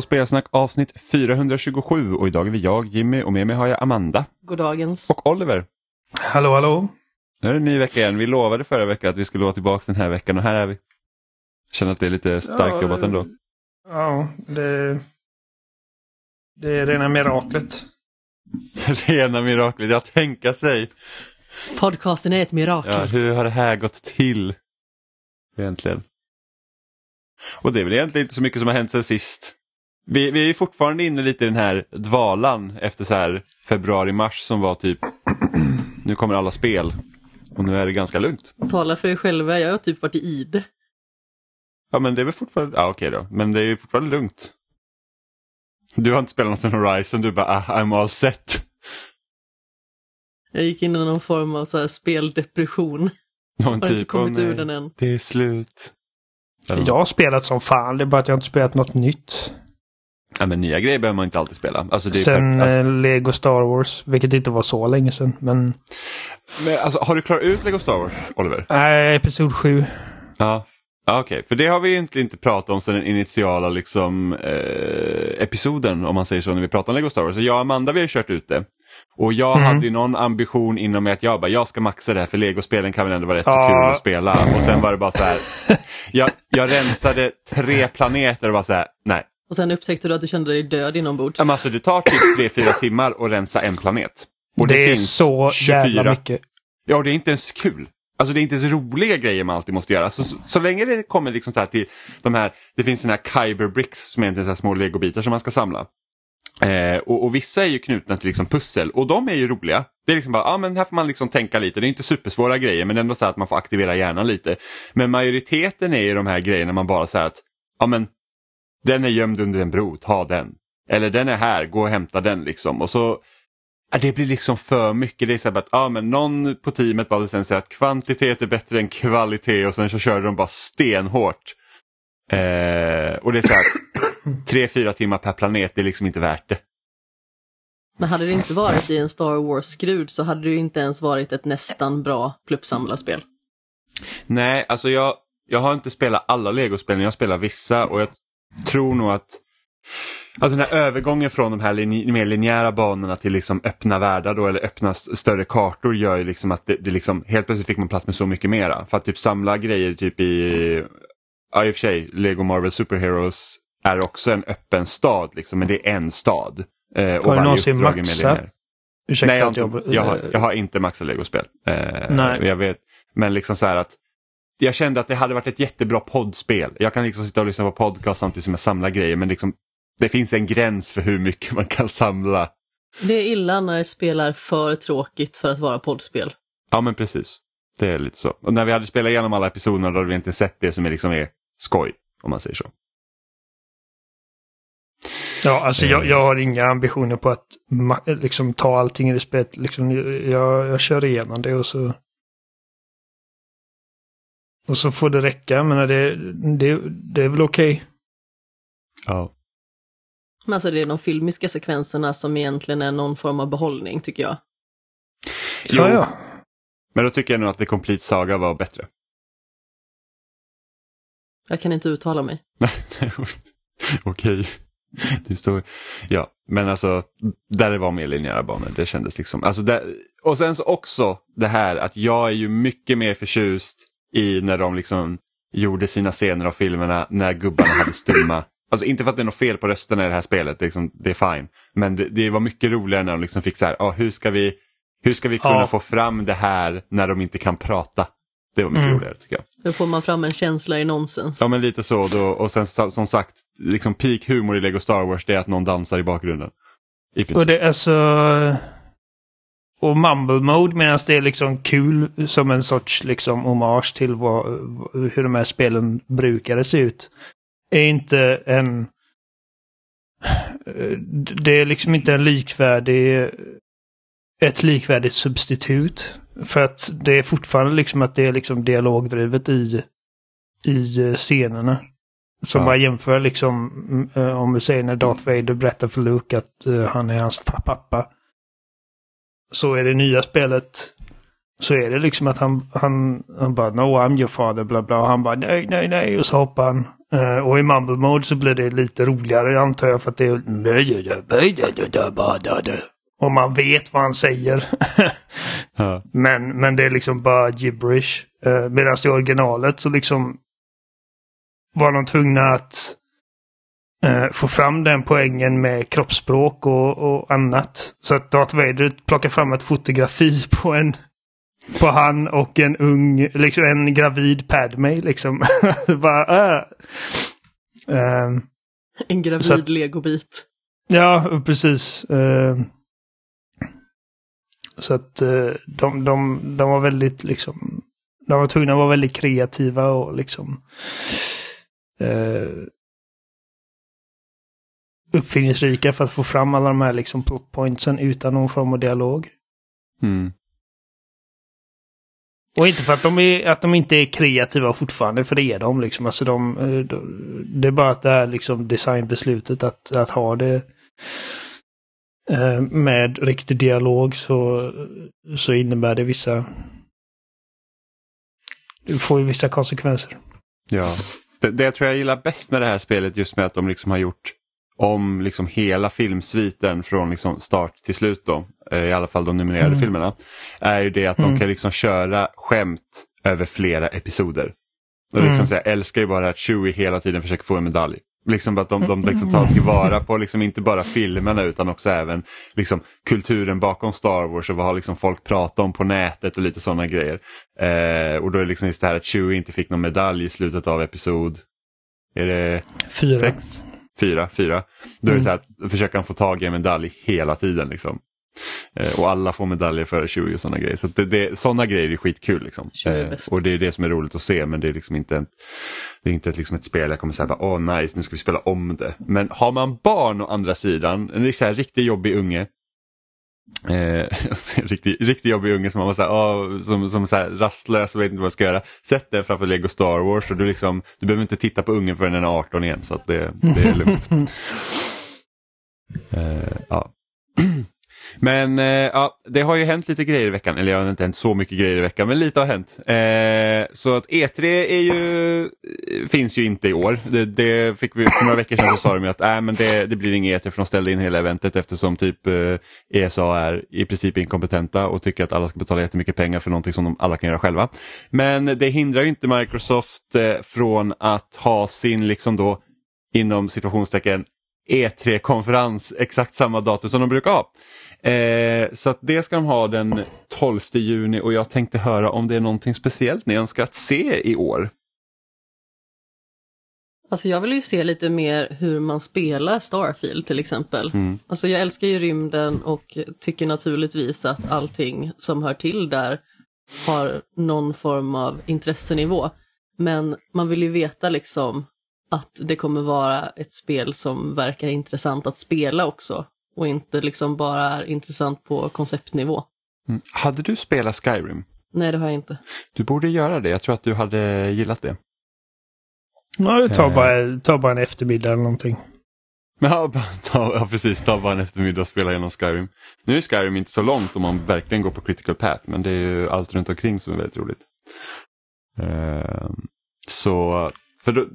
På Spelsnack avsnitt 427 och idag är vi jag, Jimmy och med mig har jag Amanda. Goddagens. Och Oliver. Hallå hallå. Nu är det en ny vecka igen. Vi lovade förra veckan att vi skulle vara tillbaka den här veckan och här är vi. Känner att det är lite starkt Ja, jobbat ändå. Ja, det, det är rena miraklet. Rena miraklet, ja tänka sig. Podcasten är ett mirakel. Ja, hur har det här gått till? Egentligen. Och det är väl egentligen inte så mycket som har hänt sen sist. Vi, vi är fortfarande inne lite i den här dvalan efter så här februari-mars som var typ nu kommer alla spel. Och nu är det ganska lugnt. Tala för dig själva, jag har typ varit i id. Ja men det är väl fortfarande, ja okej då, men det är fortfarande lugnt. Du har inte spelat något sen Horizon, du bara ah, I'm all set. Jag gick in i någon form av så här speldepression. Någon Har inte kommit "Åh, ur den än." Det är slut. Eller- Jag har spelat som fan, det är bara att jag inte spelat något nytt. Ja, men nya grejer behöver man inte alltid spela. Alltså, det är Sen alltså, eh, Lego Star Wars, vilket inte var så länge sedan. Men men, alltså, har du klarat ut Lego Star Wars, Oliver? nej, Episod 7. Ja, ja okej. För det har vi egentligen inte pratat om sen den initiala liksom, eh, episoden, om man säger så, när vi pratade om Lego Star Wars. Så jag och Amanda vi har kört ut det. Och jag Mm. hade ju någon ambition inom mig att jag bara, jag ska maxa det här för Lego-spelen kan väl ändå vara rätt så Ja. kul att spela. Och sen var det bara så här, jag, jag rensade tre planeter och bara så här, nej. Och sen upptäckte du att du kände dig död inombords. Ja, Men alltså det tar typ tre, fyra timmar att rensa en planet. Och det, är finns så 24. jävla mycket. Ja, och det är inte ens kul. Alltså det är inte ens roliga grejer man alltid måste göra. Så, så, så länge det kommer liksom så här till de här, det finns såna här Kyber bricks som är egentligen så här små legobitar som man ska samla. Eh, och, och vissa är ju knutna till liksom pussel och de är ju roliga. Det är liksom bara, ja men här får man liksom tänka lite, det är inte supersvåra grejer men ändå så här att man får aktivera hjärnan lite. Men majoriteten är ju de här grejerna man bara säger att, ja men den är gömd under en bro, ta den. Eller den är här, gå och hämta den liksom. Och så det blir liksom för mycket. Det är så här att ja, men någon på teamet bara sen säger att kvantitet är bättre än kvalitet och sen så kör de bara stenhårt. Eh, och det är så här att tre, fyra timmar per planet det är liksom inte värt det. Men hade det inte varit i en Star Wars-skrud så hade det ju inte ens varit ett nästan bra pluppsamlarspel. Nej, alltså jag, jag har inte spelat alla legospel, jag spelar vissa och jag tror nog att Alltså den här övergången från de här lin mer linjära banorna till liksom öppna världar då eller öppna st- större kartor gör ju liksom att det, det liksom helt plötsligt fick man plats med så mycket mera. För att typ samla grejer typ i, ja i och för sig, Lego Marvel Superheroes är också en öppen stad liksom, men det är en stad. Eh, och Har du någonsin maxat? Ursäkta Nej, jag inte, jag... jag, har, jag har inte maxat legospel. Eh, Nej. Jag vet, men liksom så här att jag kände att det hade varit ett jättebra poddspel. Jag kan liksom sitta och lyssna på podcast samtidigt som jag samlar grejer men liksom det finns en gräns för hur mycket man kan samla. Det är illa när spel är för tråkigt för att vara poddspel. Ja men precis. Det är lite så. Och när vi hade spelat igenom alla episoderna då hade vi inte sett det som är, liksom är skoj. Om man säger så. Ja, alltså Eh. jag, jag har inga ambitioner på att liksom ta allting i det spelet. Liksom, jag, jag kör igenom det och så... Och så får det räcka, men det, det, det är väl okej. Ja. Men alltså det är de filmiska sekvenserna som egentligen är någon form av behållning tycker jag. Jo. Ja, ja. Men då tycker jag nog att The Complete Saga var bättre. Jag kan inte uttala mig. Okej. Det står... Ja, men alltså där det var mer linjära banor, det kändes liksom... Alltså där... Och sen så också det här att jag är ju mycket mer förtjust i när de liksom gjorde sina scener av filmerna när gubbarna hade stumma. Alltså inte för att det är något fel på rösterna i det här spelet, det är, liksom, det är fine. Men det, det var mycket roligare när de liksom fick så här, ah, hur ska vi, hur ska vi kunna Ja. få fram det här när de inte kan prata? Det var mycket Mm. roligare tycker jag. Då får man fram en känsla i nonsens. Ja men lite så då, och sen som sagt, liksom peak humor i Lego Star Wars det är att någon dansar i bakgrunden. I Och det är så... Och mumble mode medan det är liksom kul som en sorts liksom hommage till vad, hur de här spelen brukade se ut. Är inte en... Det är liksom inte en likvärdig... Ett likvärdigt substitut. För att det är fortfarande liksom att det är liksom dialogdrivet i, i scenerna. Som Ja. bara jämför liksom, eh, om vi säger när Darth Vader berättar för Luke att eh, han är hans pa- pappa. Så är det nya spelet, så är det liksom att han, han, han bara No I'm your father bla bla och han bara nej nej nej och så hoppar han. Eh, och i mumble mode så blir det lite roligare antar jag för att det är... Och man vet vad han säger. Ja. men, men det är liksom bara gibberish. Uh, Medan i originalet så liksom var de tvungna att eh, få fram den poängen med kroppsspråk och, och annat. Så att Darth Vader plockar fram ett fotografi på en på han och en ung, liksom en gravid Padme liksom. Bara, äh. Ehm, En gravid att- legobit. ja, precis. Ehm, så att eh, de, de, de var väldigt liksom, de var tvungna att vara väldigt kreativa och liksom eh, uppfinningsrika för att få fram alla de här liksom plot pointsen utan någon form av dialog. Mm. Och inte för att de, är, att de inte är kreativa fortfarande, för det är de. Liksom. Alltså de, eh, de, det är bara att det är liksom designbeslutet att, att ha det eh, med riktig dialog så, så innebär det vissa... Det får ju vissa konsekvenser. Ja. Det, det jag tror jag gillar bäst med det här spelet just med att de liksom har gjort om liksom hela filmsviten från liksom start till slut då, eh, i alla fall de nominerade Mm. filmerna, är ju det att de Mm. kan liksom köra skämt över flera episoder. Och liksom Mm. så jag älskar ju bara att Chewie hela tiden försöker få en medalj. Liksom att de, de liksom tar tillvara på liksom inte bara filmerna utan också även liksom kulturen bakom Star Wars och vad har liksom folk pratat om på nätet och lite sådana grejer. Eh, och då är det liksom just det här att Chewie inte fick någon medalj i slutet av episod är det Fyra. sex? Fyra, fyra. Då är det så här att försöker han få tag i en medalj hela tiden. Liksom. Eh, och alla får medaljer före 20 och sådana grejer. Så det, det, sådana grejer är skitkul. Liksom. 20 är bäst. och det är det som är roligt att se men det är liksom inte, en, det är inte ett, liksom ett spel jag kommer säga åh nice nu ska vi spela om det. Men har man barn å andra sidan, en så här riktigt jobbig unge Eh, alltså, en riktigt, riktigt jobbig unge som man var så här, åh, som, som så här rastlös och vet inte vad jag ska göra. Sätt den framför Lego Star Wars och du, liksom, du behöver inte titta på ungen förrän den är 18 igen så att det, det är lugnt. Eh, ja. Men eh, ja, det har ju hänt lite grejer i veckan, eller jag har inte hänt så mycket grejer i veckan, men lite har hänt. Eh, så att E3 är ju, eh, finns ju inte i år. Det, det fick vi, för några veckor sedan så sa de ju att äh, men det, det blir inget E3 för de ställde in hela eventet eftersom typ eh, ESA är i princip inkompetenta och tycker att alla ska betala jättemycket pengar för någonting som de alla kan göra själva. Men det hindrar ju inte Microsoft eh, från att ha sin liksom då inom situationstecken E3-konferens exakt samma datum som de brukar ha. Eh, så att det ska de ha den 12 juni och jag tänkte höra om det är någonting speciellt ni önskar att se i år. Alltså jag vill ju se lite mer hur man spelar Starfield till exempel. Mm. Alltså jag älskar ju rymden och tycker naturligtvis att allting som hör till där har någon form av intressenivå. Men man vill ju veta liksom att det kommer vara ett spel som verkar intressant att spela också. Och inte liksom bara är intressant på konceptnivå. Mm. Hade du spelat Skyrim? Nej, det har jag inte. Du borde göra det, jag tror att du hade gillat det. Ja, det tar Eh. bara, tar bara en eftermiddag eller någonting. Ja, bara ta, ja precis, ta bara en eftermiddag och spela igenom Skyrim. Nu är Skyrim inte så långt om man verkligen går på critical path men det är ju allt runt omkring som är väldigt roligt. Ehm, så, för då,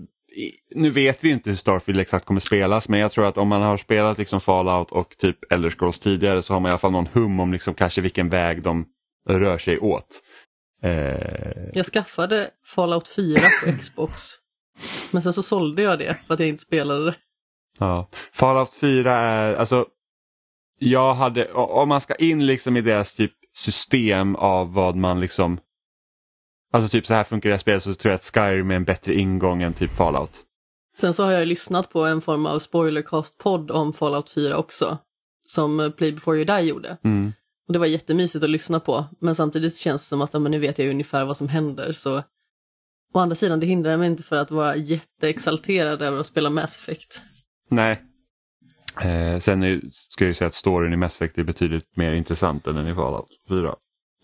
nu vet vi inte hur Starfield exakt kommer spelas men jag tror att om man har spelat liksom Fallout och typ Elder Scrolls tidigare så har man i alla fall någon hum om liksom kanske vilken väg de rör sig åt. Ehm, Jag skaffade Fallout 4 på Xbox. Men sen så sålde jag det för att jag inte spelade det. Ja. Fallout 4 är, alltså, jag hade, om man ska in liksom i deras typ system av vad man liksom, alltså typ så här funkar det här spelet så tror jag att Skyrim är en bättre ingång än typ Fallout. Sen så har jag lyssnat på en form av spoilercast-podd om Fallout 4 också. Som eh, Play before you die gjorde. Mm. Och det var jättemysigt att lyssna på. Men samtidigt känns det som att men nu vet jag ungefär vad som händer. Så å andra sidan, det hindrar mig inte för att vara jätteexalterad över att spela Mass Effect. Nej. Eh, sen är, ska jag ju säga att storyn i Mass Effect är betydligt mer intressant än den i Fallout 4.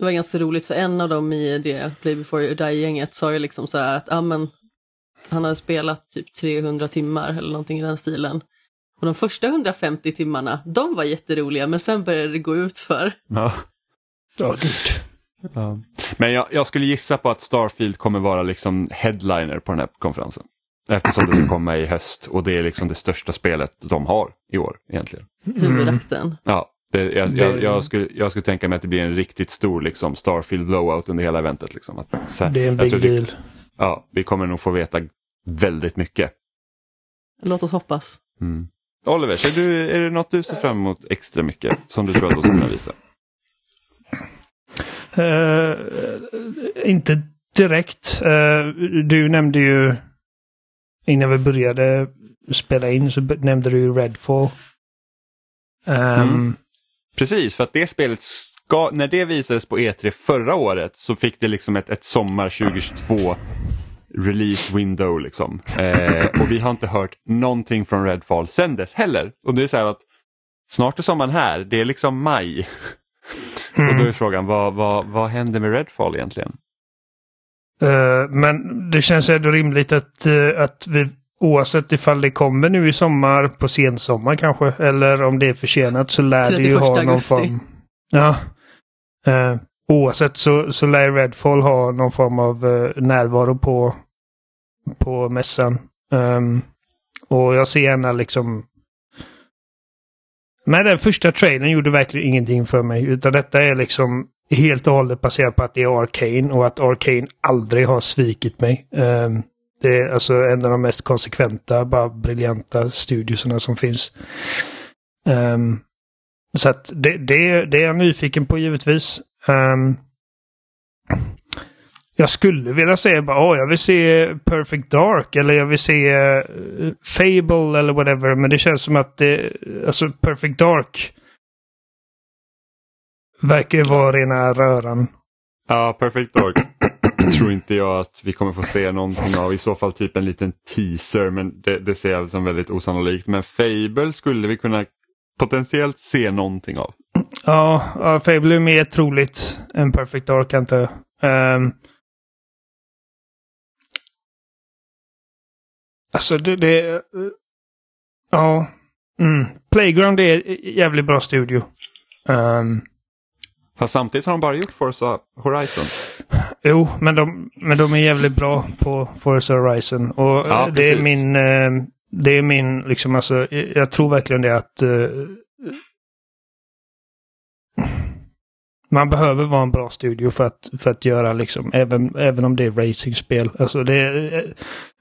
Det var ganska roligt för en av dem i det Play before you die-gänget sa ju liksom så här att ja, men, han hade spelat typ 300 timmar eller någonting i den stilen. Och de första 150 timmarna, de var jätteroliga men sen började det gå ut för. Ja. Ja, gud. Ja. Men jag, jag skulle gissa på att Starfield kommer vara liksom headliner på den här konferensen. Eftersom det ska komma i höst och det är liksom det största spelet de har i år egentligen. Huvudakten. Ja, det, jag, Det- jag, jag, skulle, jag skulle tänka mig att det blir en riktigt stor liksom, Starfield blowout under hela eventet. Liksom. Att, så, Det är en big deal. Ja, vi kommer nog få veta väldigt mycket. Låt oss hoppas. Mm. Oliver, ser du, är det något du ser fram emot extra mycket som du tror att de ska kunna visa? Eh, inte direkt. Eh, du nämnde ju innan vi började spela in så nämnde du ju Redfall. Ehm, Mm. Precis, för att det spelet ska, när det visades på E3 förra året så fick det liksom ett, ett sommar 2022 release window liksom. Eh, och vi har inte hört någonting från Redfall sen dess heller. Och det är så här att snart är sommaren här, det är liksom maj. Och då är frågan, vad, vad, vad händer med Redfall egentligen? Eh, men det känns ändå rimligt att, eh, att vi oavsett ifall det kommer nu i sommar, på sensommar kanske, eller om det är försenat så lär det ju 31 ha någon augusti. form... Ja. Uh, oavsett så, så lär Redfall ha någon form av eh, närvaro på, på mässan. Ehm, och jag ser gärna liksom... Men den första trailern gjorde verkligen ingenting för mig. Utan detta är liksom helt och hållet baserat på att det är Arcane och att Arcane aldrig har svikit mig. Ehm, det är alltså en av de mest konsekventa, bara briljanta studiosarna som finns. Um, så att det, det, det är jag nyfiken på givetvis. Um, jag skulle vilja säga bara, oh, jag vill se Perfect Dark eller jag vill se uh, Fable eller whatever. Men det känns som att det, alltså Perfect Dark verkar ju vara rena röran. Ja, Perfect Dark tror inte jag att vi kommer få se någonting av. I så fall typ en liten teaser, men det, det ser jag som väldigt osannolikt. Men Fable skulle vi kunna potentiellt se någonting av. Ja, ja Fable är mer troligt än Perfect Dark antar jag. Ehm. alltså det... det eh, ja. Mm. Playground är jävligt bra studio. Ehm, Fast samtidigt har de bara gjort Forza Horizon. Jo, men de, men de är jävligt bra på Forza Horizon. Och Ja, eh, det är precis. min... eh, det är min, liksom alltså, jag jag tror verkligen det att... eh, man behöver vara en bra studio för att, för att göra liksom, även, även om det är racingspel. Alltså det är eh,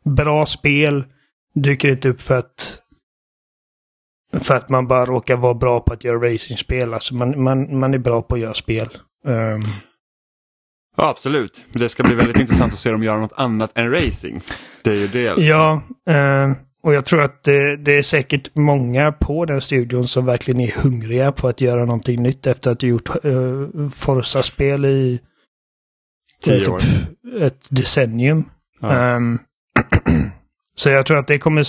bra spel dyker inte upp för att för att man bara råkar vara bra på att göra racingspel. Alltså man, man, man är bra på att göra spel. Ehm, Ja, absolut. Det ska bli väldigt intressant att se dem göra något annat än racing. Det är ju det. liksom. Ja, eh, och jag tror att det, det är säkert många på den studion som verkligen är hungriga på att göra någonting nytt efter att ha gjort eh, Forza-spel i Tio eh, år. ett decennium. Ja. Ehm, så jag tror att det kommer...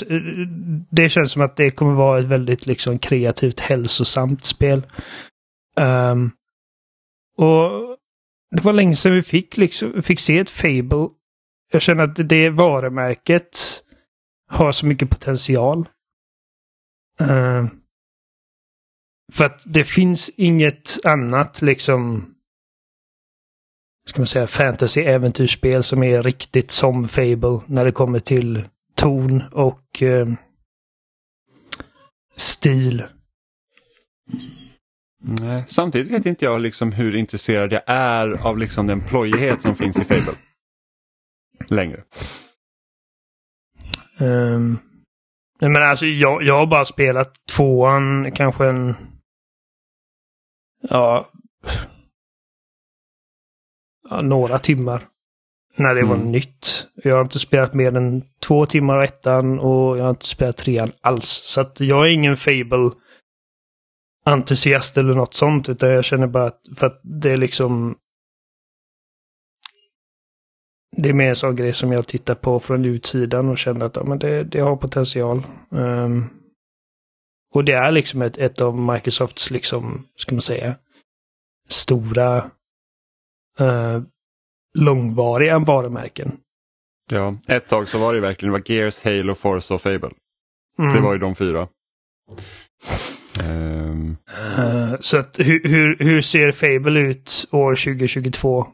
Det känns som att det kommer vara ett väldigt liksom kreativt, hälsosamt spel. Ehm, och det var länge sedan vi fick, liksom, fick se ett Fable. Jag känner att det varumärket har så mycket potential. Uh, för att det finns inget annat liksom ska man säga, fantasy-äventyrsspel som är riktigt som Fable när det kommer till ton och eh, stil. Nej. Samtidigt vet inte jag liksom hur intresserad jag är av liksom den plojighet som finns i Fable. Längre. Um, men alltså jag, jag har bara spelat tvåan kanske en... Ja... ja några timmar. När det var Mm. nytt. Jag har inte spelat mer än två timmar av ettan och jag har inte spelat trean alls. Så att jag är ingen Fable entusiast eller något sånt. Utan jag känner bara att, för att det är liksom... Det är mer en sån grej som jag tittar på från utsidan och känner att ja, men det, det har potential. Ehm, och det är liksom ett, ett av Microsofts, liksom, ska man säga, stora eh, långvariga varumärken. Ja, ett tag så var det verkligen det var Gears, Halo, Forza och Fable. Mm. Det var ju de fyra. Ehm, Eh, så att hur, hur, hur ser Fable ut år 2022?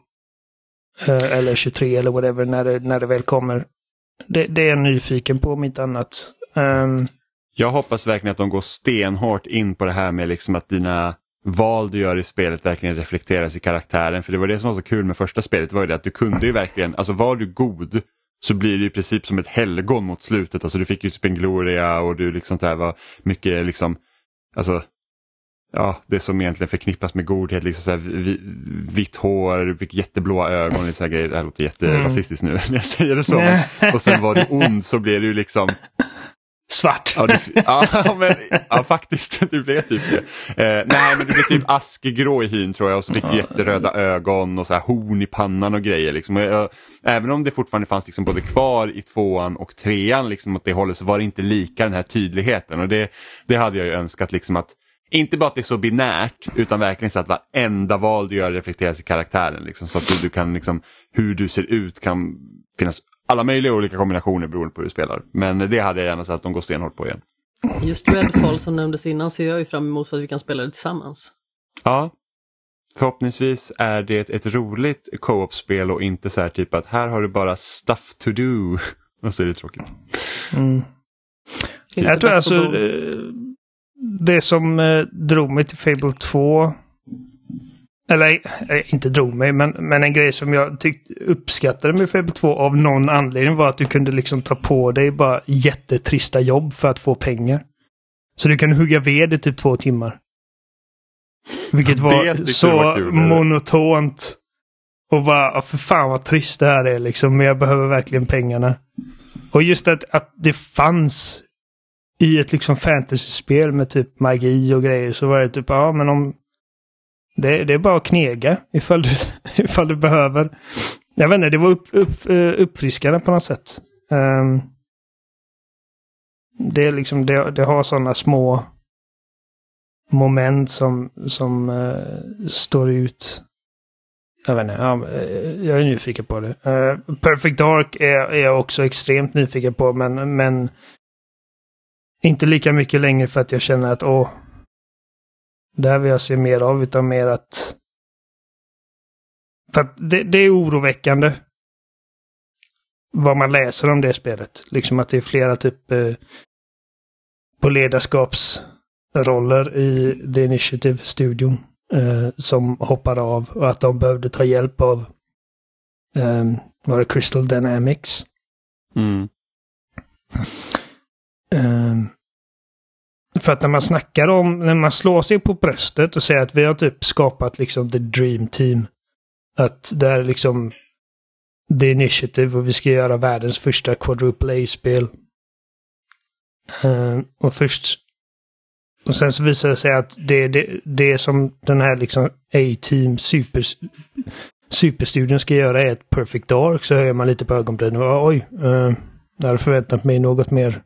Eh, eller 23 eller whatever när det, när det väl kommer. det, det är jag nyfiken på om inte annat. Um, jag hoppas verkligen att de går stenhårt in på det här med liksom att dina val du gör i spelet verkligen reflekteras i karaktären. För det var det som var så kul med första spelet, var ju det att du kunde ju verkligen, alltså var du god så blir det i princip som ett helgon mot slutet. Alltså du fick ju Spengloria och du liksom där var mycket liksom, alltså ja, det som egentligen förknippas med godhet, liksom så här, vitt hår, fick jätteblåa ögon, så här grejer. det här låter jätterasistiskt nu när jag säger det så. och sen var du ond så blev du liksom Svart. Ja, du, ja, men, ja faktiskt, du blev typ det. Eh, nej men du blev typ askgrå i hyn tror jag och så fick du jätteröda ögon och så här horn i pannan och grejer. Liksom. Och jag, även om det fortfarande fanns liksom både kvar i tvåan och trean liksom åt det hållet så var det inte lika den här tydligheten och det, det hade jag ju önskat liksom att inte bara att det är så binärt utan verkligen så att varenda val du gör reflekteras i karaktären. Liksom, så att du, du kan, liksom, hur du ser ut kan finnas alla möjliga olika kombinationer beroende på hur du spelar. Men det hade jag gärna sett att de går stenhårt på igen. Just Redfall som nämndes innan ser jag ju fram emot för att vi kan spela det tillsammans. Ja, förhoppningsvis är det ett roligt co-op-spel och inte så här typ att här har du bara stuff to do. Och så är det tråkigt. Mm. Jag tror alltså eh, det som eh, drog mig till Fable 2 eller eh, inte drog mig, men, men en grej som jag tyckte uppskattade med Fable 2 av någon anledning var att du kunde liksom ta på dig bara jättetrista jobb för att få pengar. Så du kan hugga ved i typ två timmar. Vilket var så var kul, monotont. Och bara, för fan vad trist det här är liksom, men jag behöver verkligen pengarna. Och just att, att det fanns i ett liksom fantasyspel med typ magi och grejer så var det typ, ja men om det, det är bara att knega ifall du, ifall du behöver. Jag vet inte, det var upp, upp, eh, uppfriskande på något sätt. Um, det är liksom, det, det har sådana små moment som, som uh, står ut. Jag vet inte, ja, eh, jag är nyfiken på det. Uh, Perfect Dark är, är jag också extremt nyfiken på, men, men inte lika mycket längre för att jag känner att åh, det här vill jag se mer av, utan mer att... För att det, det är oroväckande. Vad man läser om det spelet. Liksom att det är flera typ eh, på ledarskapsroller i The Initiative-studion eh, som hoppar av och att de behövde ta hjälp av eh, var det Crystal Dynamics. Mm. Um, för att när man snackar om, när man slår sig på bröstet och säger att vi har typ skapat liksom the dream team. Att det är liksom the initiative och vi ska göra världens första quadruple A-spel. Uh, och först och sen så visar det sig att det, det, det som den här liksom A-team super, superstudion ska göra är ett perfect dark så höjer man lite på ögonbrynen oj, uh, jag hade förväntat mig något mer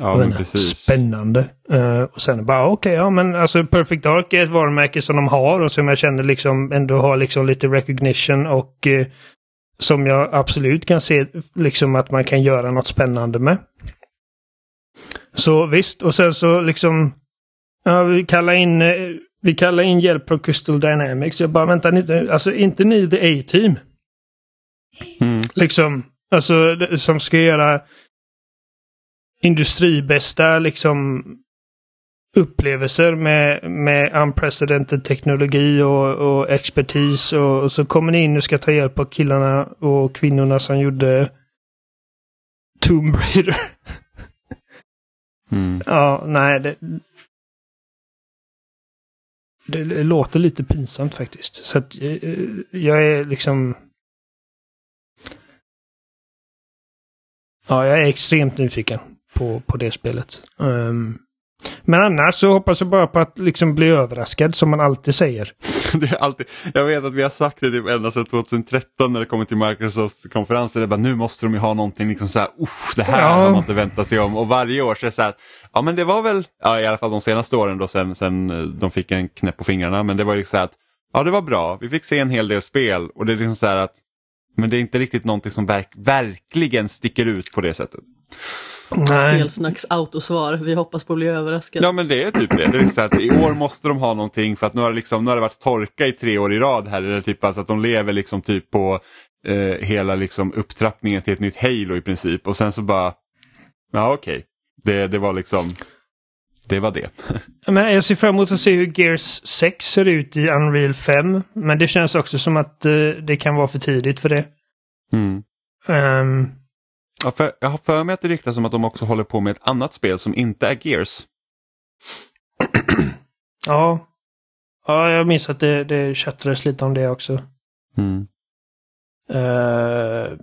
Ja, men precis. Spännande. Uh, och sen bara okej, okay, ja men alltså Perfect Dark är ett varumärke som de har och som jag känner liksom ändå har liksom lite recognition och uh, som jag absolut kan se liksom att man kan göra något spännande med. Så visst, och sen så liksom ja, vi kallar in uh, vi kallar in hjälp från Crystal Dynamics. Jag bara vänta, inte, alltså inte ni the A-team? Mm. Liksom, alltså som ska göra industribästa liksom upplevelser med, med unprecedented teknologi och, och expertis och, och, så kommer ni in och ska ta hjälp av killarna och kvinnorna som gjorde Tomb Raider. Mm. Ja, nej. Det, det, låter lite pinsamt faktiskt. Så att jag, eh, jag är liksom... Ja, jag är extremt nyfiken på, på det spelet. Um, men annars så hoppas jag bara på att liksom bli överraskad som man alltid säger. det är alltid, jag vet att vi har sagt det typ ända sedan 2013 när det kommer till Microsofts konferenser. nu måste de ju ha någonting liksom så här, det här ja. har man inte väntat sig om. Och varje år så är det så här, ja men det var väl, ja, i alla fall de senaste åren då sen, sen eh, de fick en knäpp på fingrarna. Men det var ju så här att, ja det var bra, vi fick se en hel del spel och det är liksom så här att, men det är inte riktigt någonting som verk, verkligen sticker ut på det sättet. Spelsnacks autosvar, vi hoppas på att bli överraskade. Ja men det är typ det. det är så att I år måste de ha någonting för att nu har, det liksom, nu har det varit torka i tre år i rad här. Eller typ alltså att de lever liksom typ på eh, hela liksom upptrappningen till ett nytt Halo i princip och sen så bara, ja okej, okay. det, det var liksom, det var det. Men jag ser fram emot att se hur Gears 6 ser ut i Unreal 5. Men det känns också som att eh, det kan vara för tidigt för det. Mm. Um, ja, för, jag har för mig att det ryktas om att de också håller på med ett annat spel som inte är Gears. ja. Ja, jag minns att det, det chattades lite om det också. Mm. Uh,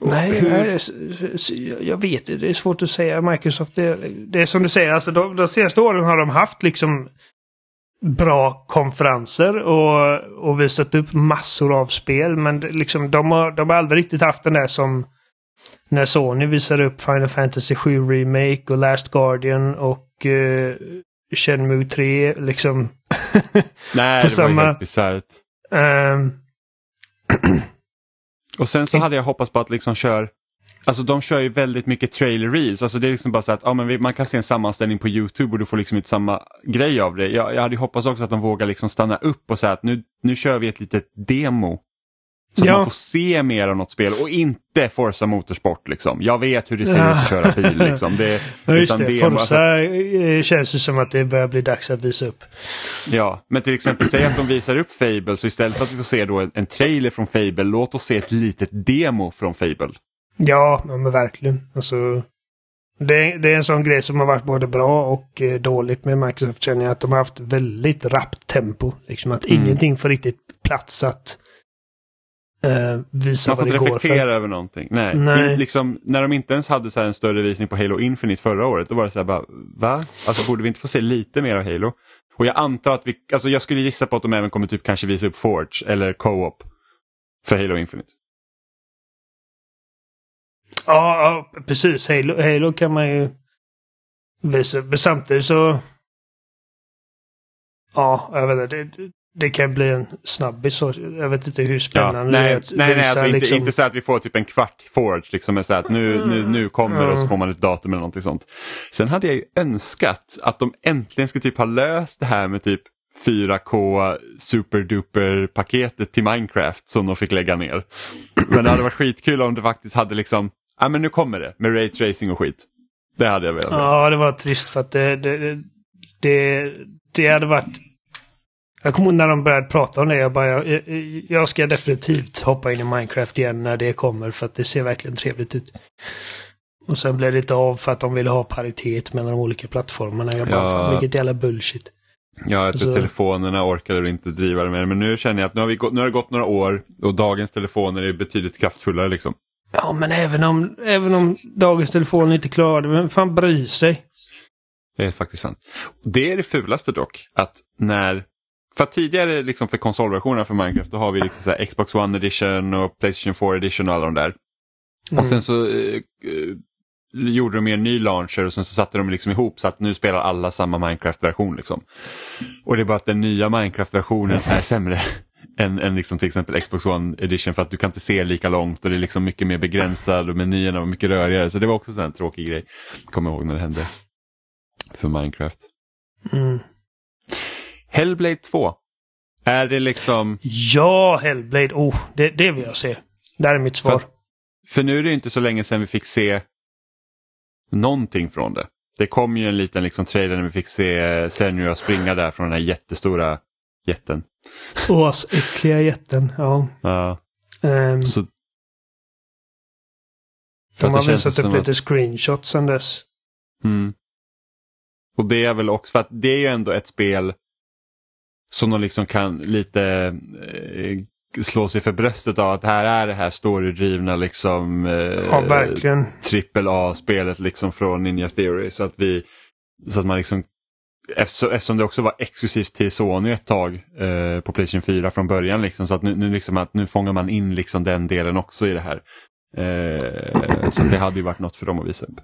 nej, nej, jag vet inte. Det är svårt att säga. Microsoft, det, det är som du säger, alltså de, de senaste åren har de haft liksom bra konferenser och, och visat upp massor av spel. Men liksom, de, har, de har aldrig riktigt haft den där som när Sony visade upp Final Fantasy 7 Remake och Last Guardian och uh, Shenmue 3 liksom. Nej, det samma, var helt bisarrt. Um... och sen så hade jag hoppats på att liksom köra Alltså de kör ju väldigt mycket trailer reels. Alltså det är liksom bara så att ja, men man kan se en sammanställning på Youtube och du får liksom inte samma grej av det. Jag, jag hade hoppats också att de vågar liksom stanna upp och säga att nu, nu kör vi ett litet demo så ja. man får se mer av något spel och inte Forza Motorsport. Liksom. Jag vet hur det ser ja. ut att köra bil. Liksom. Det, ja, just det. Forza alltså... känns ju som att det börjar bli dags att visa upp. Ja, men till exempel säg att de visar upp Fable så istället för att vi får se då en, en trailer från Fable, låt oss se ett litet demo från Fable. Ja, men verkligen. Alltså, det, det, är en sån grej som har varit både bra och eh, dåligt med Microsoft känner jag. Att de har haft väldigt rappt tempo. Liksom att mm. ingenting får riktigt plats att eh, visa Man får reflektera över någonting. Nej. Nej. liksom, när de inte ens hade så en större visning på Halo Infinite förra året, då var det så här bara, va? Alltså borde vi inte få se lite mer av Halo? Och jag antar att vi, alltså jag skulle gissa på att de även kommer typ kanske visa upp Forge eller Co-op för Halo Infinite. Ja, ja precis. Halo, Halo kan man ju visa. Men samtidigt så... Ja, jag vet inte. Det, det kan bli en snabbis. Jag vet inte hur spännande ja, nej, det är att Nej, nej alltså liksom... inte, så att vi får typ en kvart Forge. Liksom, så att nu, nu, nu kommer mm. och så får man ett datum eller någonting sånt. Sen hade jag ju önskat att de äntligen skulle typ ha löst det här med typ 4K superduper paketet till Minecraft som de fick lägga ner. Men det hade varit skitkul om det faktiskt hade liksom, ja men nu kommer det med Ray Tracing och skit. Det hade jag velat. Ja, det var trist för att det, det, det, det hade varit jag kommer ihåg när de började prata om det. Jag, bara, jag, jag, ska definitivt hoppa in i Minecraft igen när det kommer för att det ser verkligen trevligt ut. Och sen blev det inte av för att de ville ha paritet mellan de olika plattformarna. Jag bara, ja. vilket jävla bullshit. Ja, jag tror så... telefonerna orkade inte driva det mer. Men nu känner jag att nu har, vi gått, nu har det gått några år och dagens telefoner är betydligt kraftfullare liksom. Ja, men även om, även om dagens telefoner inte klarar det, vem fan bryr sig? Det är faktiskt sant. Det är det fulaste dock, att när för tidigare liksom för konsolversionerna för Minecraft då har vi liksom så Xbox One edition och Playstation 4 edition och alla de där. Mm. Och sen så eh, eh, gjorde de en ny launcher och sen så satte de liksom ihop så att nu spelar alla samma Minecraft-version. Liksom. Och det är bara att den nya Minecraft-versionen är sämre än, än liksom till exempel Xbox One edition för att du kan inte se lika långt och det är liksom mycket mer begränsad och menyerna var mycket rörigare. Så det var också en tråkig grej. Kommer ihåg när det hände för Minecraft. Mm. Hellblade 2. Är det liksom... Ja, Hellblade. Oh, det, det vill jag se. Det är mitt svar. För, för nu är det inte så länge sedan vi fick se någonting från det. Det kom ju en liten liksom trailer när vi fick se Senua springa där från den här jättestora jätten. Åsäckliga jätten, ja. ja. Um, så, de har visat upp lite att... screenshots sedan dess. Mm. Och det är väl också för att det är ju ändå ett spel som de liksom kan lite eh, slå sig för bröstet av att här är det här storydrivna liksom eh, ja, verkligen. trippel A-spelet liksom från Ninja Theory så att vi så att man liksom eftersom, det också var exklusivt till Sony ett tag eh, på Playstation 4 från början liksom så att nu, nu, liksom att, nu fångar man in liksom den delen också i det här. Eh, så det hade ju varit något för dem att visa upp.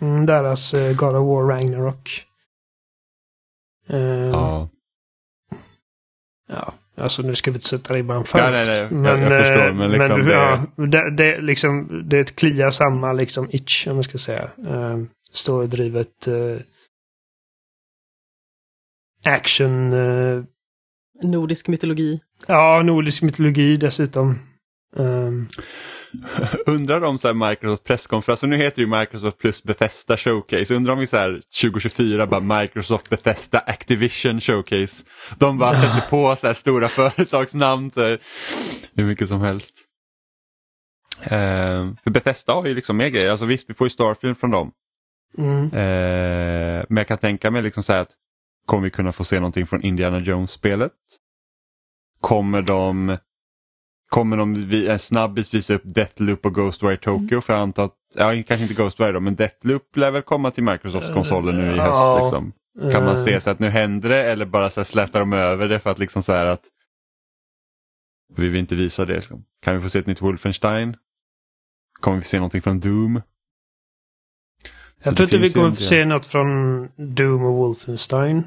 Mm, deras uh, God of War Ragnarok. Uh, ja. Ja, alltså nu ska vi inte sätta ribban för ja, nej, nej, men, jag, jag förstår, eh, men, liksom men det... Ja, det, det, liksom, det kliar samma liksom itch, om man ska säga. Uh, Storydrivet uh, action... Uh, Nordisk mytologi. Ja, nordisk mytologi dessutom. Um, Undrar om så här Microsoft presskonferens, för nu heter det ju Microsoft plus Bethesda Showcase. Undrar om vi så här 2024 bara Microsoft Bethesda Activision Showcase. De bara sätter på så här stora företagsnamn så här, hur mycket som helst. Eh, för Bethesda har ju liksom mer grejer, alltså visst vi får ju Starfield från dem. mm. Eh, men jag kan tänka mig liksom så här att kommer vi kunna få se någonting från Indiana Jones-spelet? Kommer de Kommer de en snabbis visa upp Deathloop och Ghostwire Tokyo? För jag antar att, ja kanske inte Ghostwire då, men Deathloop lär väl komma till Microsofts konsoler nu i höst. Ja. Liksom. Kan man Eh, se så att nu händer det eller bara så här de över det för att liksom så här att vi vill inte visa det. Liksom. Kan vi få se ett nytt Wolfenstein? Kommer vi se någonting från Doom? Så Jag tror inte vi kommer få se något från Doom och Wolfenstein.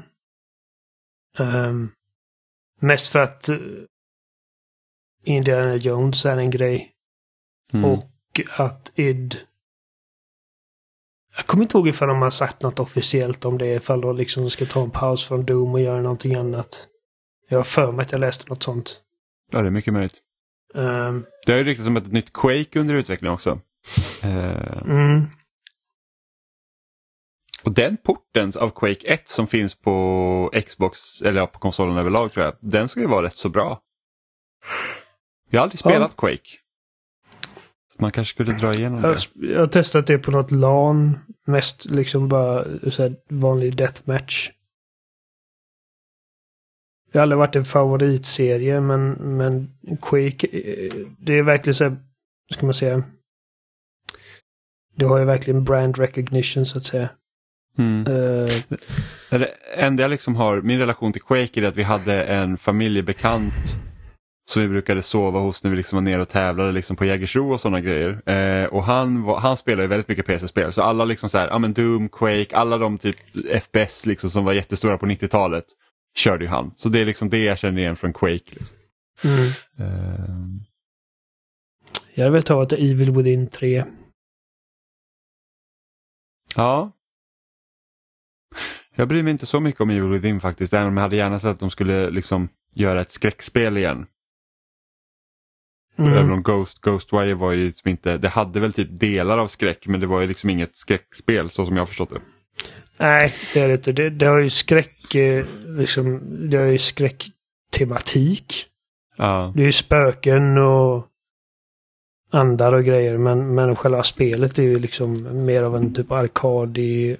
Ehm, mest för att eh, Indiana Jones är en grej. Mm. Och att id... Jag kommer inte ihåg ifall de har sagt något officiellt om det. Ifall de liksom ska ta en paus från Doom och göra någonting annat. Jag har för mig att jag läste något sånt. Ja, det är mycket möjligt. Ehm, Det har ju ryktats om ett nytt Quake under utveckling också. Eh, mm. Och den porten av Quake 1 som finns på Xbox, eller ja, på konsolen överlag tror jag, den ska ju vara rätt så bra. Jag har aldrig Ja. spelat Quake. Så man kanske skulle dra igenom Jag, det. jag har testat det på något LAN. Mest liksom bara så vanlig deathmatch. Det har aldrig varit en favoritserie men, men Quake, eh, det är verkligen så här, ska man säga. Det har ju verkligen brand recognition så att säga. Mm. Det enda jag liksom har, min relation till Quake är att vi hade en familjebekant som vi brukade sova hos när vi liksom var nere och tävlade liksom på Jägersro och sådana grejer. Eh, och han, var, han spelar ju väldigt mycket PC-spel så alla liksom så här, ja men Doom, Quake, alla de typ FPS liksom som var jättestora på 90-talet körde ju han. Så det är liksom det jag känner igen från Quake. Liksom. mm. Eh, Jag vill ta till Evil Within 3. ja. Jag bryr mig inte så mycket om Evil Within faktiskt, även om jag hade gärna sett att de skulle liksom göra ett skräckspel igen. Mm. Även om Ghost, Ghostwire var ju liksom inte, det hade väl typ delar av skräck men det var ju liksom inget skräckspel så som jag förstått det. Nej, det är det inte. Det, det har ju skräck, eh, liksom, det har ju skräcktematik. Ja, Det är ju spöken och andar och grejer men, men själva spelet är ju liksom mer av en typ arkadig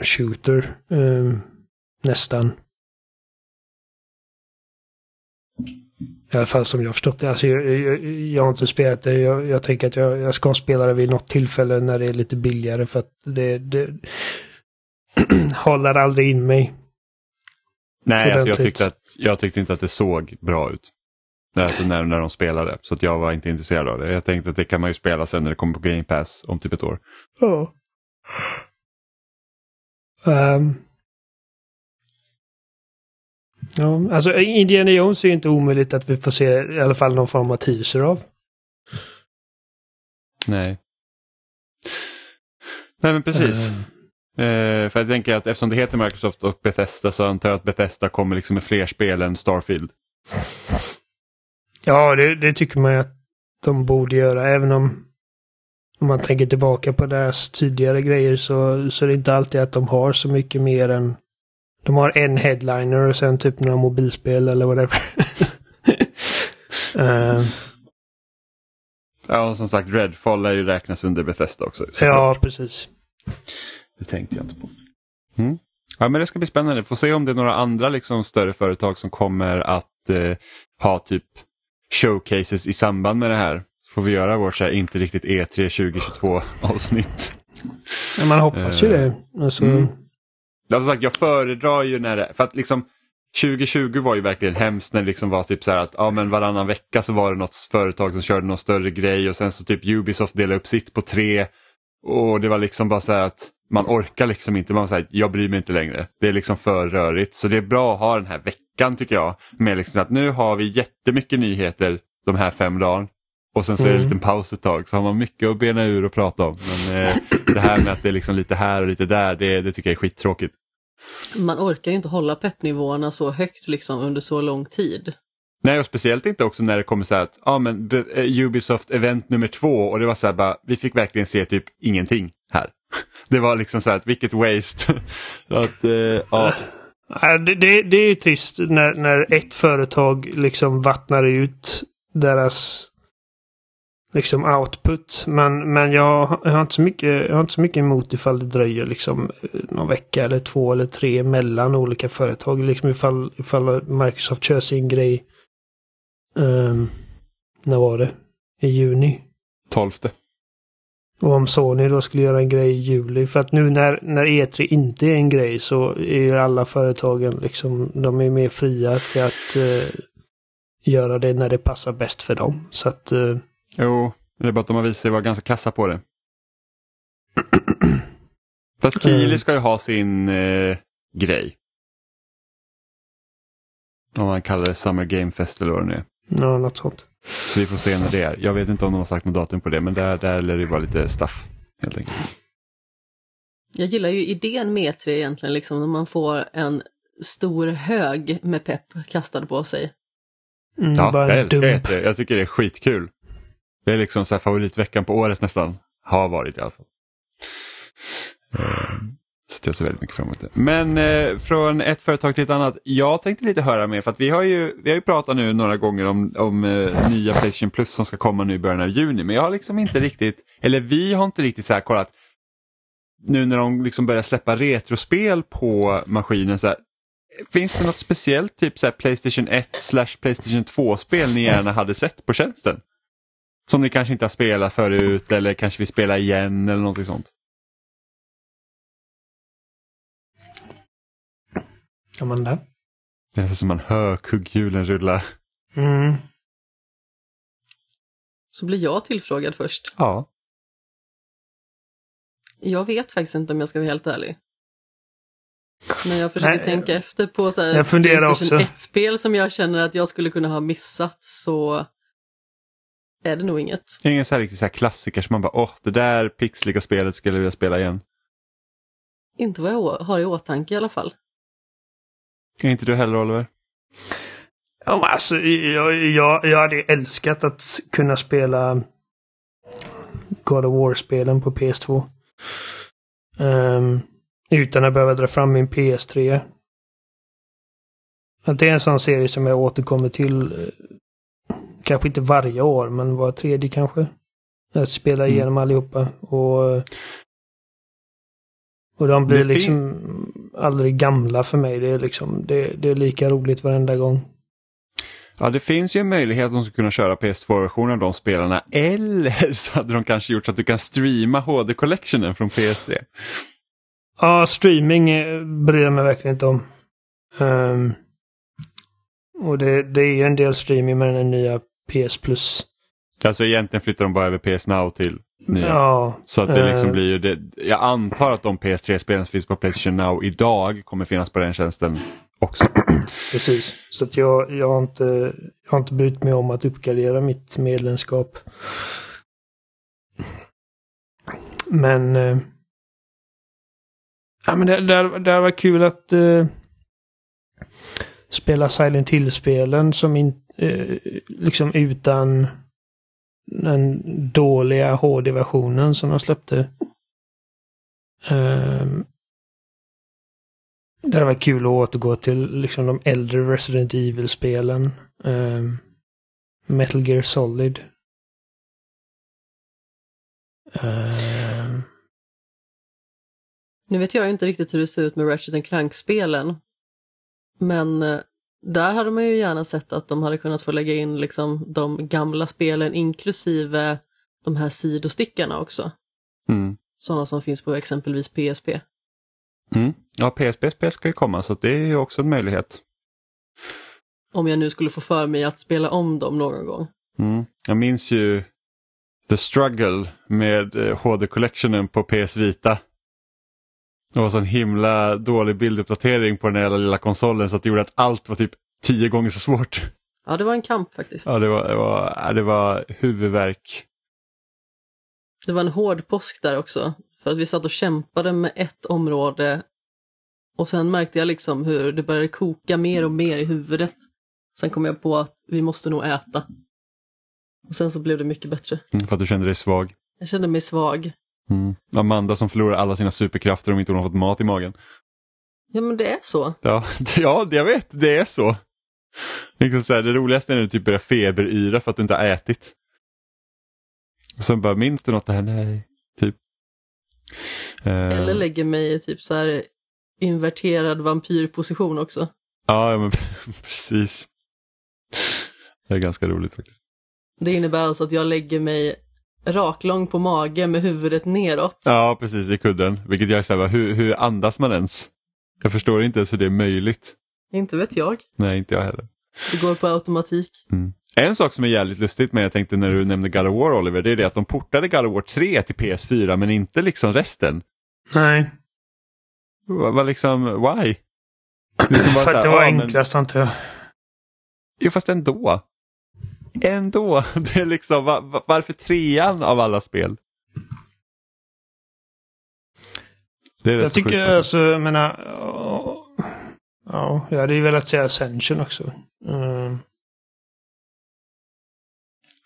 shooter. eh, nästan. I alla fall som jag har förstått det. Alltså jag, jag, jag har inte spelat det. Jag, jag tänker att jag, jag ska spela det vid något tillfälle när det är lite billigare för att det, det håller aldrig in mig. Nej, alltså jag, tyckte att, jag tyckte inte att det såg bra ut. Alltså när, när de spelade, så jag var inte intresserad av det. Jag tänkte att det kan man ju spela sen när det kommer på Game Pass om typ ett år. Ja. Ehm. ja, alltså Indiana Jones är ju inte omöjligt att vi får se i alla fall någon form av teaser av. Nej. Nej men precis. Ehm. Eh, för jag tänker att eftersom det heter Microsoft och Bethesda så antar jag att Bethesda kommer liksom med fler spel än Starfield. Ja, det, det tycker man ju att de borde göra. Även om, om man tänker tillbaka på deras tidigare grejer så, så är det inte alltid att de har så mycket mer än... De har en headliner och sen typ några mobilspel eller whatever. Ehm. Ja, och som sagt Redfall lär ju räknas under Bethesda också. såklart. ja, precis. Det tänkte jag inte på. Mm. Ja, men det ska bli spännande. Får se om det är några andra liksom, större företag som kommer att eh, ha typ showcases i samband med det här. Får vi göra vårt så här, inte riktigt E E3 2022 avsnitt. Ja, man hoppas ju Eh, det. Alltså, mm. Alltså, sagt, jag föredrar ju när det, för att liksom 2020 var ju verkligen hemskt när det liksom var typ så här att ja, men varannan vecka så var det något företag som körde någon större grej och sen så typ Ubisoft delade upp sitt på tre och det var liksom bara så här att man orkar liksom inte, man säger jag bryr mig inte längre. Det är liksom för rörigt så det är bra att ha den här veckan tycker jag med liksom att nu har vi jättemycket nyheter de här fem dagarna och sen så är det en Mm. liten paus ett tag så har man mycket att bena ur och prata om. Men eh, det här med att det är liksom lite här och lite där, det, det tycker jag är skittråkigt. Man orkar ju inte hålla peppnivåerna så högt liksom under så lång tid. Nej, och speciellt inte också när det kommer så här att ja, men eh, Ubisoft event nummer två och det var så här bara, vi fick verkligen se typ ingenting här. Det var liksom så här, vilket waste. att, eh, ja. Det, det, det är trist när, när ett företag liksom vattnar ut deras liksom output. Men, men jag, jag, har inte så mycket, jag har inte så mycket emot ifall det dröjer liksom någon vecka eller två eller tre mellan olika företag. Liksom ifall, ifall Microsoft kör sin grej. Um, när var det? I juni? 12. Och om Sony då skulle göra en grej i juli. För att nu när, när E3 inte är en grej så är ju alla företagen liksom, de är mer fria till att uh, göra det när det passar bäst för dem. Så att... Uh, jo, det är bara att de har visat sig vara ganska kassa på det. Fast Keely mm. ska ju ha sin uh, grej. Om man kallar det Summer Game Fest eller vad det nu är. Ja, något sånt. Så vi får se när det är. Jag vet inte om de har sagt något datum på det, men där, där lär det vara lite staff. Helt enkelt. Jag gillar ju idén med E3 egentligen, liksom när man får en stor hög med pepp kastad på sig. Mm, ja, jag älskar E3. Jag tycker det är skitkul. Det är liksom så favoritveckan på året nästan. Har varit i alla fall. Eh, så jag ser väldigt mycket fram emot det. Men eh, från ett företag till ett annat. Jag tänkte lite höra mer för att vi har ju, vi har ju pratat nu några gånger om, om eh, nya Playstation Plus som ska komma nu i början av juni. Men jag har liksom inte riktigt, eller vi har inte riktigt så här kollat nu när de liksom börjar släppa retrospel på maskinen. Så här, finns det något speciellt, typ så här Playstation 1 slash Playstation 2-spel ni gärna hade sett på tjänsten? Som ni kanske inte har spelat förut eller kanske vill spela igen eller något sånt? Amanda? Det är nästan som man hör kugghjulen rulla. Mm. Så blir jag tillfrågad först. Ja. Jag vet faktiskt inte om jag ska vara helt ärlig. Men jag försöker Nej, tänka efter på så här jag Playstation 1-spel som jag känner att jag skulle kunna ha missat så är det nog inget. Ingen så här riktigt så här klassiker som man bara, åh, det där pixliga spelet skulle jag vilja spela igen. Inte vad jag har i åtanke i alla fall. Är inte du heller Oliver? Ja, alltså, jag, jag, jag hade älskat att kunna spela God of War-spelen på PS2. Um, ehm, utan att behöva dra fram min PS3. Att det är en sån serie som jag återkommer till. Kanske inte varje år, men var tredje kanske. Jag spelar mm. igenom mm. allihopa. Och, och de blir liksom aldrig gamla för mig. Det är, liksom, det, det är lika roligt varenda gång. Ja, det finns ju en möjlighet att de ska kunna köra PS2-versionen av de spelarna. Eller så hade de kanske gjort så att du kan streama HD-collectionen från PS3. Ja, streaming bryr jag mig verkligen inte om. Um, och det, det är en del streaming med den nya PS Plus. Alltså egentligen flyttar de bara över PS Now till nya. Ja, så att det liksom uh, blir ju det. Jag antar att de PS3-spelen som finns på Playstation Now idag kommer finnas på den tjänsten också. Precis, så att jag, jag, har inte, jag har inte brytt mig om att uppgradera mitt medlemskap. Men uh, Ja, men det, det, det var kul att uh, spela Silent Hill-spelen som in, Eh, liksom utan den dåliga HD-versionen som de släppte. Um, det varit kul att återgå till liksom de äldre Resident Evil-spelen. Um, Metal Gear Solid. Um, nu vet jag inte riktigt hur det ser ut med Ratchet Clank-spelen. Men eh, där hade man ju gärna sett att de hade kunnat få lägga in liksom de gamla spelen inklusive de här sidostickarna också. Mm. Sådana som finns på exempelvis PSP. Mm. Ja, PSP-spel ska ju komma så det är ju också en möjlighet. Om jag nu skulle få för mig att spela om dem någon gång. Mm. Jag minns ju The Struggle med HD-collectionen eh, på PS Vita. Det var så en himla dålig bilduppdatering på den här lilla konsolen så att det gjorde att allt var typ tio gånger så svårt. Ja, det var en kamp faktiskt. Ja, det var, det var, det var huvudvärk. Det var en hård påsk där också. För att vi satt och kämpade med ett område Och sen märkte jag liksom hur det började koka mer och mer i huvudet. Sen kom jag på att vi måste nog äta. Och sen så blev det mycket bättre. Mm, För att du kände dig svag. Jag kände mig svag. Mm. Amanda som förlorar alla sina superkrafter om inte hon har fått mat i magen. Ja men det är så. Ja, ja jag vet, det är så. Liksom så här, det roligaste är när du typ börjar feberyra för att du inte har ätit. Och sen bara, minns du något? Det här? Nej, typ. Eh, Eller lägger mig i typ så här inverterad vampyrposition också. Ja, ja, men precis. Det är ganska roligt faktiskt. Det innebär alltså att jag lägger mig raklång på mage med huvudet neråt. Ja, precis i kudden. Vilket jag säger, hur, hur andas man ens? Jag förstår inte ens hur det är möjligt. Inte vet jag. Nej, inte jag heller. Det går på automatik. En sak som är jävligt lustigt med jag tänkte när du nämnde God of War Oliver, det är det att de portade God of War 3 till PS4 men inte liksom resten. Nej, Vad liksom, why? Liksom bara för att det var men- enklast antar jag. Jo fast ändå. Ändå. Det är liksom, va, va, varför trean av alla spel? Det är rätt Jag tycker sjukt alltså, jag menar... ja, Ja, jag hade ju velat säga Ascension också. Mm.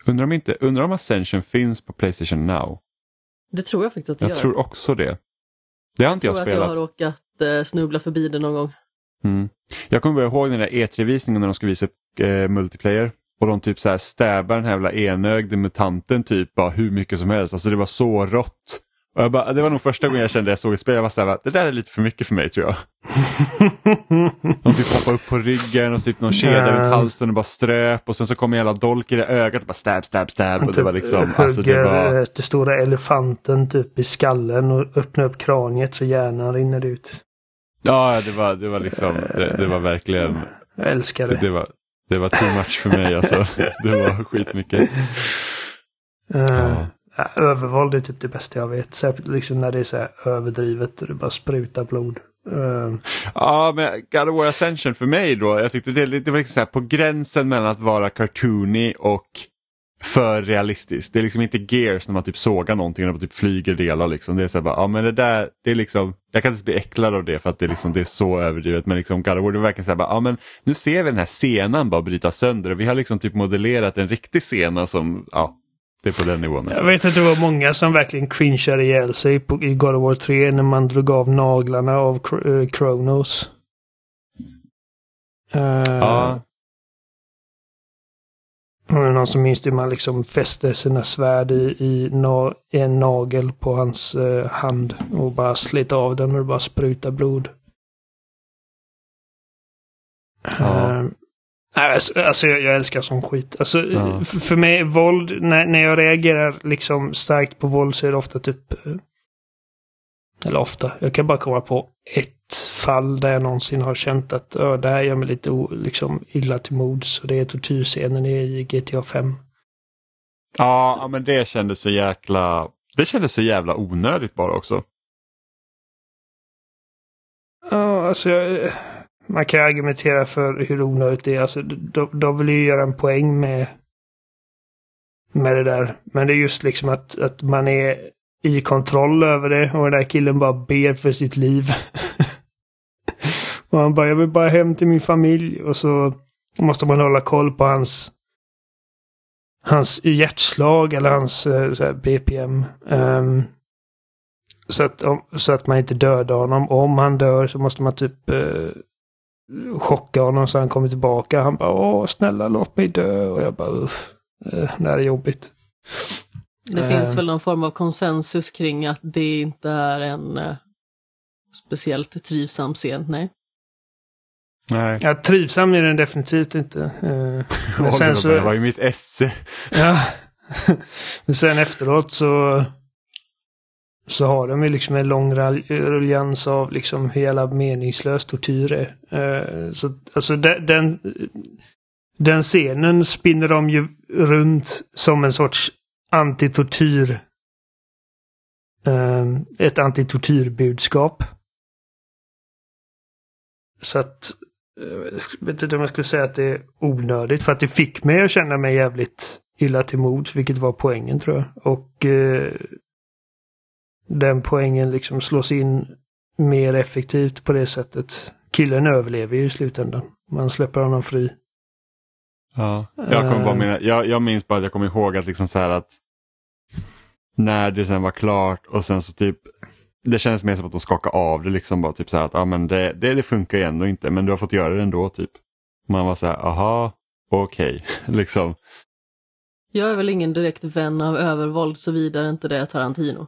Undrar om, inte, undrar om Ascension finns på Playstation Now? Det tror jag faktiskt att det Jag gör. tror också det. Det har inte jag jag, tror att jag spelat. har råkat eh, snubbla förbi det någon gång. Mm. Jag kommer bara ihåg den där E3-visningen när de ska visa upp eh, multiplayer. Och de typ så här stäbar den här jävla enögde mutanten typ bara hur mycket som helst. Alltså det var så rått. Och jag bara, det var nog första gången jag kände jag såg ett spel. Jag var så här, det där är lite för mycket för mig tror jag. De typ hoppade upp på ryggen och typ någon kedja Ja. runt halsen och bara ströp. Och sen så kom en jävla dolk i det ögat och bara stab, stab, stab. Och det var liksom, alltså det var... eh, den stora elefanten typ i skallen och öppnar upp kraniet så hjärnan rinner ut. Ja, det var, det var liksom, det, det var verkligen, Jag älskar det, det. det var, det var too much för mig alltså. Det var skitmycket. Eh, Ja. övervåld är typ det bästa jag vet. Särskilt liksom när det är så här överdrivet och det bara sprutar blod. Eh, Ja, men God of War Ascension för mig då, jag tyckte det, det var liksom så här på gränsen mellan att vara cartoony och för realistiskt. Det är liksom inte Gears när man typ sågar någonting och typ flyger delar liksom. Det är så här bara, ja men det där, det är liksom, jag kan inte bli äcklad av det för att det är liksom, det är så överdrivet. Men liksom God of War, det var verkligen så här bara, ja men nu ser vi den här scenen bara bryta sönder och vi har liksom typ modellerat en riktig scena som, ja, det är på den nivån jag nästan. vet att det var många som verkligen cringeade ihjäl sig på, i God of War 3 när man drog av naglarna av eh, Kronos. Eh, Ja, Och det är någon som minns det man liksom fäste sina svärd i, i, na, en nagel på hans eh, hand och bara slet av den och bara spruta blod. Ja. Nej, alltså, alltså jag, jag älskar sån skit. Alltså, Ja. För mig, våld, när, när jag reagerar liksom starkt på våld så är det ofta typ... eh, Eller ofta, jag kan bara komma på ett fall där jag någonsin har känt att "Ö, det här gör mig lite o, liksom, illa till mods. Och det är tortyrscenen i GTA 5. ja, ja, men det kändes så jäkla, det kändes så jävla onödigt bara också. Ja, alltså jag, man kan argumentera för hur onödigt det är. Alltså, de, de vill ju göra en poäng med, med det där. Men det är just liksom att, att man är i kontroll över det och den där killen bara ber för sitt liv. och han bara, jag vill bara hem till min familj. Och så måste man hålla koll på hans hans hjärtslag eller hans eh, här, BPM. Ehm, så, att, om, så att man inte dödar honom. Om han dör så måste man typ eh, chocka honom så han kommer tillbaka. Han bara åh snälla låt mig dö. Och jag bara uff, eh, det här är jobbigt. Det Eh. finns väl någon form av konsensus kring att det inte är en speciellt trivsam scen, nej. Nej. Ja, trivsam är den definitivt inte. Eh, men sen så... Det var ju mitt esse. Ja. Men sen efteråt så så har de ju liksom en lång ruljans av liksom hur jävla meningslös tortyr är. Eh, så alltså den, den, den scenen spinner de ju runt som en sorts antitortyr. Eh, ett antitortyrbudskap. Så att jag vet inte om jag skulle säga att det är onödigt för att det fick mig att känna mig jävligt illa till mods, vilket var poängen tror jag. Och eh, den poängen liksom slås in mer effektivt på det sättet. Killen överlever ju i slutändan. Man släpper honom fri. Ja, jag, kommer bara Eh. mina, jag, jag minns bara att jag kommer ihåg att liksom så här att när det sen var klart och sen så typ det kändes mer som att de skakade av det liksom bara typ så här att ja, men det, det, det funkar ju ändå inte men du har fått göra det ändå typ. Man var så här, aha, okej, liksom. Jag är väl ingen direkt vän av övervåld såvida inte det är Tarantino.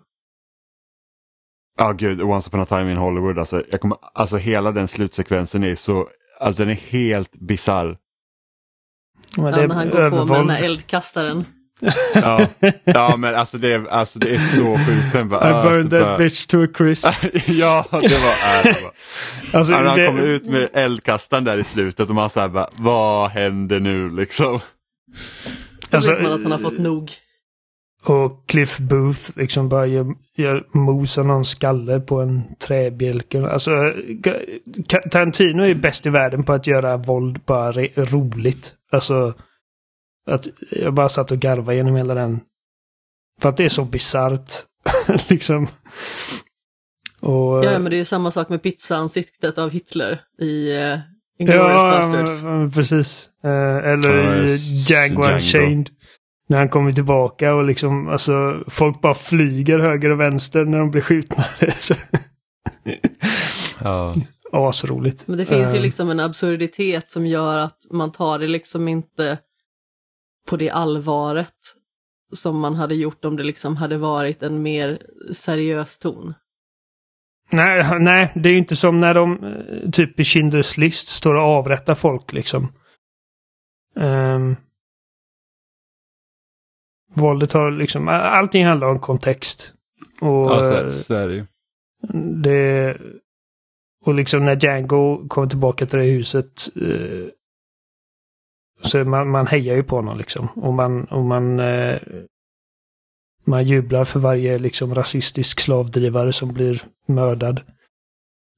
Ja gud, Once upon a time in Hollywood, alltså, jag kommer, alltså hela den slutsekvensen är så, alltså den är helt bisarr. Ja, när han går på med den övervåld. här eldkastaren. Ja, ja men alltså det, är- alltså det är så sjukt. Sen bara, I alltså, burned that bara- bitch to a crisp. ja, det var... Äh, det var. Alltså, när han det- kommer ut med eldkastaren där i slutet och man säger bara, vad händer nu liksom? Då Alltså, vet man att han har fått nog. Och Cliff Booth liksom bara gör, gör mos av någon skalle på en träbjälke. Alltså, Tarantino är bäst i världen på att göra våld bara roligt. Alltså, att jag bara satt och garvade genom hela den. För att det är så bisarrt. liksom. Och, Ja, men det är ju samma sak med pizzaansiktet av Hitler i uh, Inglourious Basterds. Ja, men precis. Eh, eller Ja, i Django Django. Unchained. När han kommer tillbaka och liksom, alltså, folk bara flyger höger och vänster när de blir skjutna. Ja. Asroligt. Men det finns ju Eh, liksom en absurditet som gör att man tar det liksom inte på det allvaret som man hade gjort om det liksom hade varit en mer seriös ton. Nej, nej, det är ju inte som när de eh, typ i Schindler's list står och avrättar folk liksom. Um, våldet har liksom, allting handlar om kontext. Och Ja, så, eh, är- så är det ju. Det... Och liksom när Django kommer tillbaka till det huset eh, så man, man hejar ju på honom liksom. Och man, och man, eh, man jublar för varje liksom rasistisk slavdrivare som blir mördad.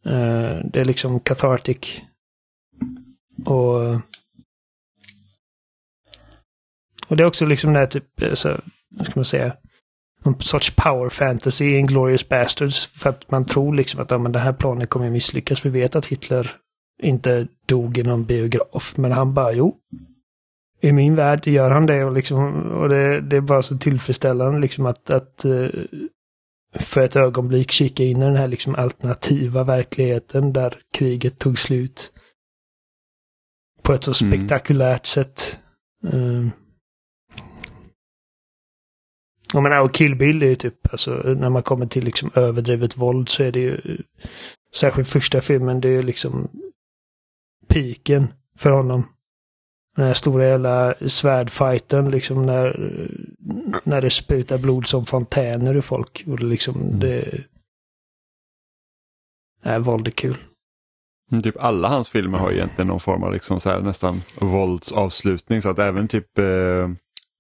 Eh, det är liksom cathartic. Och och det är också liksom det här typ, eh, så, vad ska man säga, en sorts power fantasy i Inglourious bastards. För att man tror liksom att ja, men den här planen kommer misslyckas. Vi vet att Hitler inte dog i någon biograf. Men han bara, jo. I min värld gör han det och, liksom, och det, det är bara så tillfredsställande liksom att, att eh, för ett ögonblick kika in i den här liksom alternativa verkligheten där kriget tog slut. På ett så Mm. spektakulärt sätt. Um, jag menar, och Kill Bill är ju typ, alltså när man kommer till liksom överdrivet våld så är det ju, särskilt första filmen, det är ju liksom piken för honom. Den här stora jävla svärdfighten liksom när, när det sprutar blod som fontäner ur folk. Och det liksom, Mm. det... Nej, våld är kul. Mm, Typ alla hans filmer har egentligen någon form av liksom så här, nästan våldsavslutning så att även typ eh,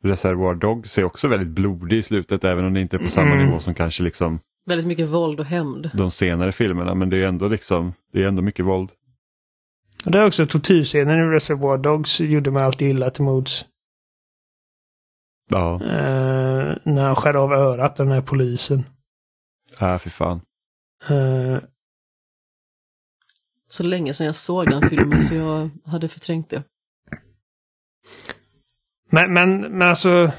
Reservoir Dogs är också väldigt blodig i slutet även om det inte är på samma Mm. nivå som kanske liksom Väldigt mycket våld och hämnd. de senare filmerna men det är ändå liksom det är ändå mycket våld. Och det är också tortyrscenen i Reservoir Dogs gjorde mig alltid illa till mods. Ja, Eh, när han skär av örat, den här polisen. äh, för fan. Eh, Så länge sedan jag såg den filmen så jag hade förträngt det. men, men, men alltså...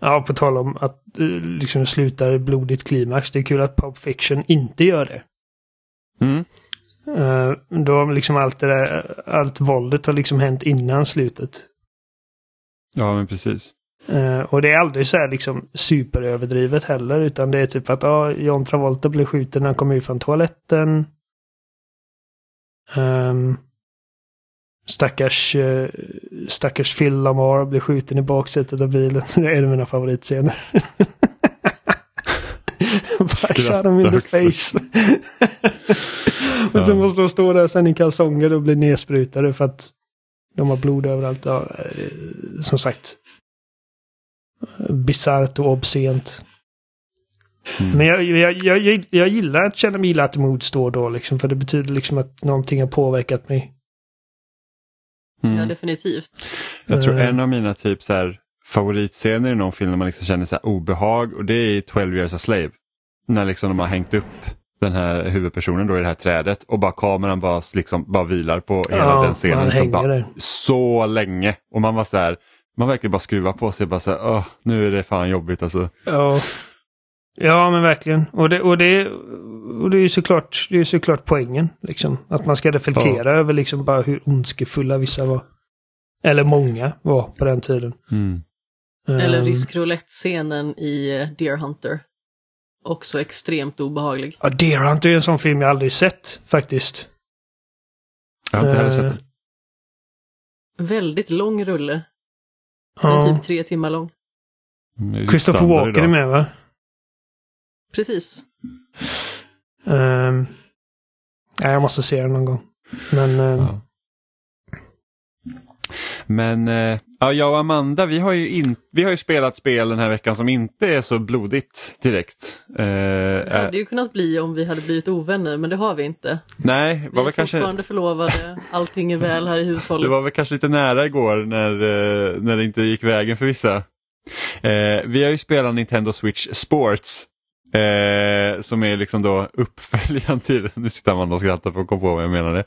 Ja, på tal om att eh, liksom slutar blodigt klimax. Det är kul att Pulp Fiction inte gör det. Mm. Uh, då har liksom allt det där, allt våldet har liksom hänt innan slutet. Ja men precis. Eh, och det är aldrig så här liksom superöverdrivet heller. Utan det är typ att ja, John Travolta blev skjuten när han kom ut från toaletten. Um, stackars, uh, stackars Phil Lamar blev skjuten i baksätet av bilen. det är en av mina favoritscener. Bara shot him in the face. och så Ja. måste de stå där sen i kalsonger och bli nersprutade för att de har blod överallt. Ja, eh, som sagt, bisarrt och obscent. Mm. Men jag, jag, jag, jag, jag gillar att känna mig illa till mods då och då liksom. För det betyder liksom att någonting har påverkat mig. Ja, Mm. definitivt. Jag tror Eh. en av mina typ så här, favoritscener i någon film när man liksom känner så här obehag och det är i 12 years a slave. När liksom de har hängt upp den här huvudpersonen då i det här trädet och bara kameran bara, liksom, bara vilar på hela Ja, den scenen. Så, bara, så länge och man var så här, man verkligen bara skruva på sig bara så här, Åh, nu är det fan jobbigt alltså. Ja. Ja, men verkligen. Och det, och det, och det är ju såklart, det är såklart poängen. Liksom. Att man ska reflektera över liksom bara hur ondskefulla vissa var. Eller många var på den tiden. Eller Ehm, Risk Roulette-scenen i eh, Deer Hunter. Också extremt obehaglig. Ja, Deer Hunter är en sån film jag aldrig sett faktiskt. Jag har inte heller sett Eh, den. Väldigt lång rulle. Den Ja. är typ tre timmar lång. Mm, är Christopher Walken är idag. med va? Precis. Um, nej, jag måste se den någon gång. Men ehm, Ja. Men eh, ja, jag och Amanda vi har, ju in, vi har ju spelat spel den här veckan som inte är så blodigt direkt. Eh, Det hade ju kunnat bli om vi hade blivit ovänner, men det har vi inte. nej, Vi var är väl kanske, fortfarande förlovade, allting är väl här i hushållet. det var väl kanske lite nära igår när, eh, när det inte gick vägen för vissa. Eh, vi har ju spelat Nintendo Switch Sports. Eh, som är liksom då uppföljaren till, nu sitter man och skrattar för att komma på vad jag menade.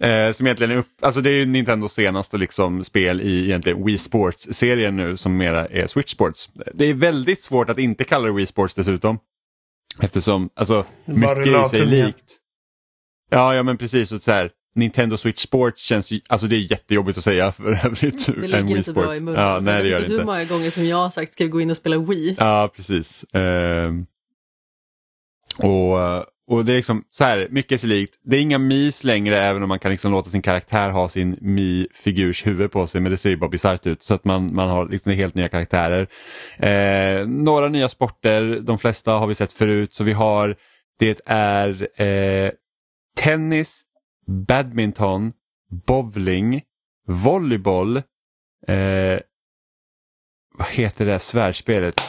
Eh, som egentligen är upp, alltså det är ju Nintendos senaste liksom spel i egentligen Wii Sports-serien nu som mera är Switch Sports. Det är väldigt svårt att inte kalla det Wii Sports dessutom. Eftersom, alltså Bara mycket är sig likt. Ja, ja men precis. Och så här, Nintendo Switch Sports känns ju, alltså det är jättejobbigt att säga för övrigt. Det ligger inte bra i munnen. Ja, nej jag det vet gör det inte hur många gånger som jag har sagt ska vi gå in och spela Wii. Ja, precis. Ehm, och, eh, och det är liksom så här, mycket är sig likt. Det är inga mis längre även om man kan liksom låta sin karaktär ha sin Mi-figurs huvud på sig men det ser ju bara bisarrt ut så att man, man har liksom helt nya karaktärer. Eh, några nya sporter, de flesta har vi sett förut så vi har det är eh, tennis, badminton, bowling, volleyboll, eh, vad heter det här svärdspelet?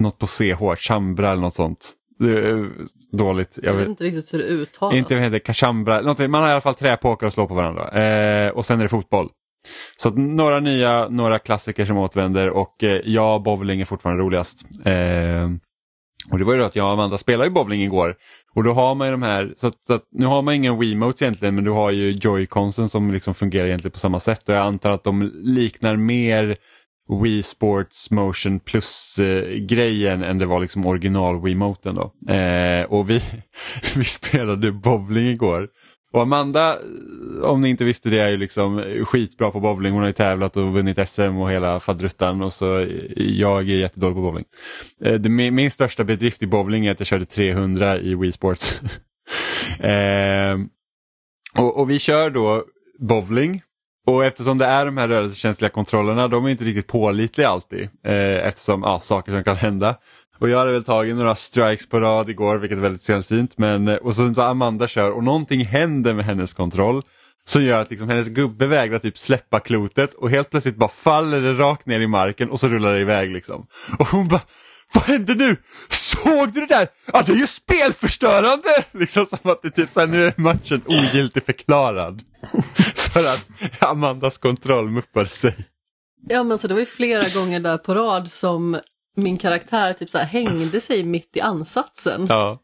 Något på CH, chambra eller något sånt. Det är dåligt. Jag Jag vet vet inte riktigt hur det uttalas. inte vad heter, kachambra. någonting. Man har i alla fall träpåkar och slår på varandra. Eh, och sen är det fotboll. Så några nya, några klassiker som återvänder och eh, ja, bowling är fortfarande roligast. Eh, och det var ju då att jag och Amanda spelade ju bowling igår. Och då har man ju de här, så att, så att nu har man ingen Wiimotes egentligen men du har ju Joy-Consen som liksom fungerar egentligen på samma sätt och jag antar att de liknar mer Wii Sports Motion Plus-grejen eh, än det var liksom original Wiimoten då. Eh, och vi, vi spelade bowling igår. Och Amanda, eh, om ni inte visste det, är ju liksom skitbra på bowling. Hon har ju tävlat och vunnit SM och hela fadruttan och så eh, jag är jättedålig på bowling. Eh, det, min, min största bedrift i bowling är att jag körde 300 i Wii Sports. eh, och, och vi kör då bowling och eftersom det är de här rörelsekänsliga kontrollerna, de är inte riktigt pålitliga alltid. Eh, eftersom ja, saker som kan hända. Och jag hade väl tagit några strikes på rad igår, vilket är väldigt sällsynt. Men, eh, och sen så Amanda kör och någonting händer med hennes kontroll. Som gör att liksom hennes gubbe vägrar typ släppa klotet och helt plötsligt bara faller det rakt ner i marken och så rullar det iväg liksom. Och hon bara vad hände nu? Såg du det där? Ja, det är ju spelförstörande! Liksom som att det typ såhär, nu är matchen ogiltigt förklarad. För att Amandas kontroll muppade sig. Ja men så det var ju flera gånger där på rad som min karaktär typ så här hängde sig mitt i ansatsen. Ja.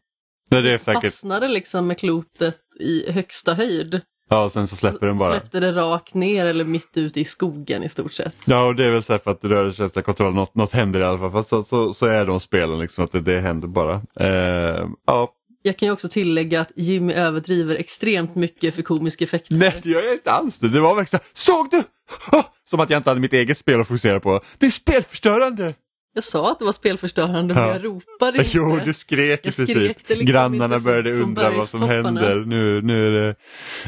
Det är säkert. Fastnade liksom med klotet i högsta höjd. Ja, och sen så släpper den bara. Släppte det rakt ner eller mitt ute i skogen i stort sett. Ja, och det är väl så här för att rörelsekänsliga kontroll, något, något händer i alla fall. Fast så, så, så är de spelen liksom, att det, det händer bara. Eh, ja, Jag kan ju också tillägga att Jimmy överdriver extremt mycket för komiska effekter. nej det gör jag inte alls det. Det var verkligen såg du? Ah! Som att jag inte hade mitt eget spel att fokusera på. Det är spelförstörande! Jag sa att det var spelförstörande men Ja. jag ropade inte. Jo, du skrek i Jag princip. skrek liksom Grannarna började från undra vad som händer. Nu, nu är det,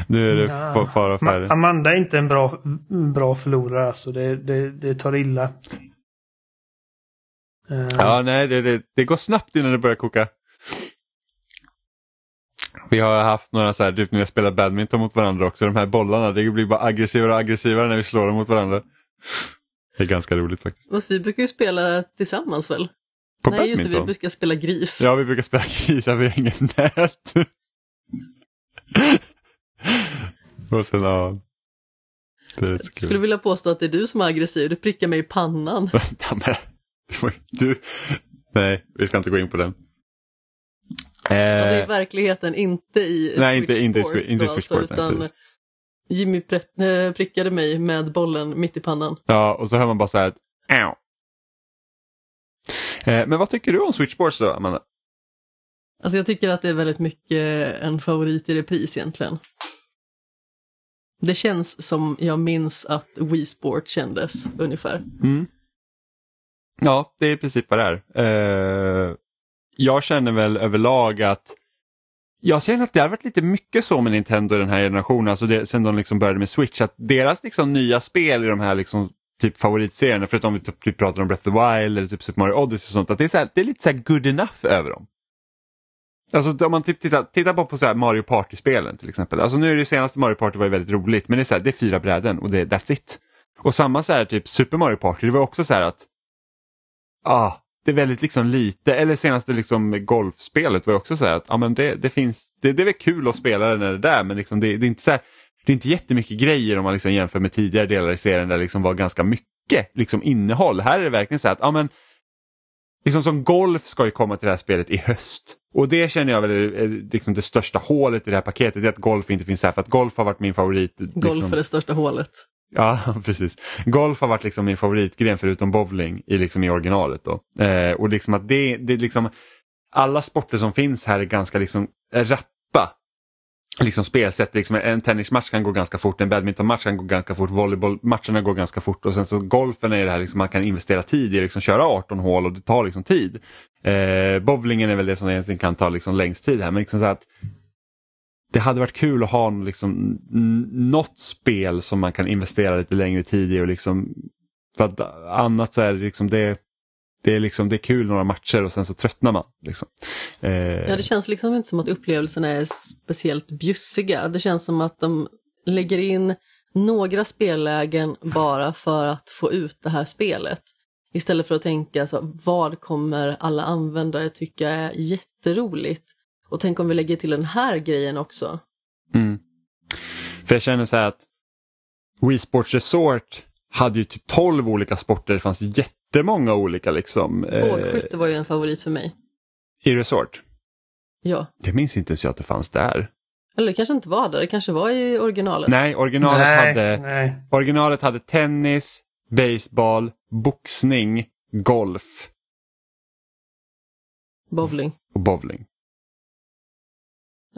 nu är det Ja. fa- fara. Ma- Amanda är inte en bra, bra förlorare alltså. Det, det, det tar illa. Eh, Ja, nej, det, det, det går snabbt innan det börjar koka. Vi har haft några så här, typ när vi spelar badminton mot varandra också, de här bollarna, det blir bara aggressivare och aggressivare när vi slår dem mot varandra. Det är ganska roligt faktiskt. Fast vi brukar ju spela tillsammans väl? På Nej just det, vi badminton? brukar spela gris. Ja, vi brukar spela grisar, vi har ingen nät. och sen, ja. Kul. Skulle vilja påstå att det är du som är aggressiv, du prickar mig i pannan. Du, Nej, vi ska inte gå in på den. Alltså i Eh, verkligen inte i Nej, Switch inte- inte Sports. Inte i då, Switch alltså, Sports, nej, utan precis. Jimmy eh, prickade mig med bollen mitt i pannan. ja, och så hör man bara så här, Äw. Eh, men vad tycker du om Switch Sports då, Amanda? Alltså jag tycker att det är väldigt mycket en favorit i repris egentligen. Det känns som jag minns att Wii Sport kändes ungefär. Mm. Ja, det är i princip vad det är. Eh, jag känner väl överlag att jag känner att det har varit lite mycket så med Nintendo i den här generationen, alltså det, sen de liksom började med Switch, att deras liksom nya spel i de här liksom typ favoritserierna, förutom vi typ, typ pratar om Breath of the Wild eller typ Super Mario Odyssey och sånt, att det är, så här, det är lite så här good enough över dem. Alltså om man typ tittar, tittar bara på så här Mario Party-spelen till exempel. Alltså nu är det senaste Mario Party var ju väldigt roligt men det är så här, det är fyra bräden och det, that's it. Och samma så här typ Super Mario Party, det var också så här att ah, det är väldigt liksom lite, eller senaste liksom golfspelet var ju också så här att ah, men det, det finns, det, det är väl kul att spela det när det är där men liksom det, det är inte så här, det är inte jättemycket grejer om man liksom jämför med tidigare delar i serien där det liksom var ganska mycket liksom innehåll. Här är det verkligen så här att ah, men, liksom som golf ska ju komma till det här spelet i höst. Och det känner jag väl är, liksom det största hålet i det här paketet, det är att golf inte finns här för att golf har varit min favorit. Golf liksom, är det största hålet. Ja, precis. Golf har varit liksom min favoritgren förutom bowling i, liksom i originalet. Då. Eh, och liksom att det, det liksom, alla sporter som finns här är ganska liksom rappa. Liksom spelsätt, liksom en tennismatch kan gå ganska fort, en badmintonmatch kan gå ganska fort, volleybollmatcherna går ganska fort och sen så golfen är det här liksom man kan investera tid i, liksom köra 18 hål och det tar liksom tid. Eh, bowlingen är väl det som egentligen kan ta liksom längst tid här men liksom så att det hade varit kul att ha liksom, något spel som man kan investera lite längre tid i och liksom för att annat så är det liksom det, det är liksom det är kul några matcher och sen så tröttnar man. Liksom. Eh, Ja, det känns liksom inte som att upplevelserna är speciellt bjussiga. Det känns som att de lägger in några spellägen bara för att få ut det här spelet. Istället för att tänka så, vad kommer alla användare tycka är jätteroligt? Och tänk om vi lägger till den här grejen också. Mm. För jag känner så här att Wii Sports Resort hade ju typ 12 olika sporter, det fanns jättemånga olika liksom. eh, Bågskytte var ju en favorit för mig. I Resort. Ja, Det minns inte ens jag att det fanns där. eller det kanske inte var där, det kanske var i originalet. Nej, originalet, nej, hade, nej. originalet hade tennis, baseball, boxning, golf Bowling. och bowling.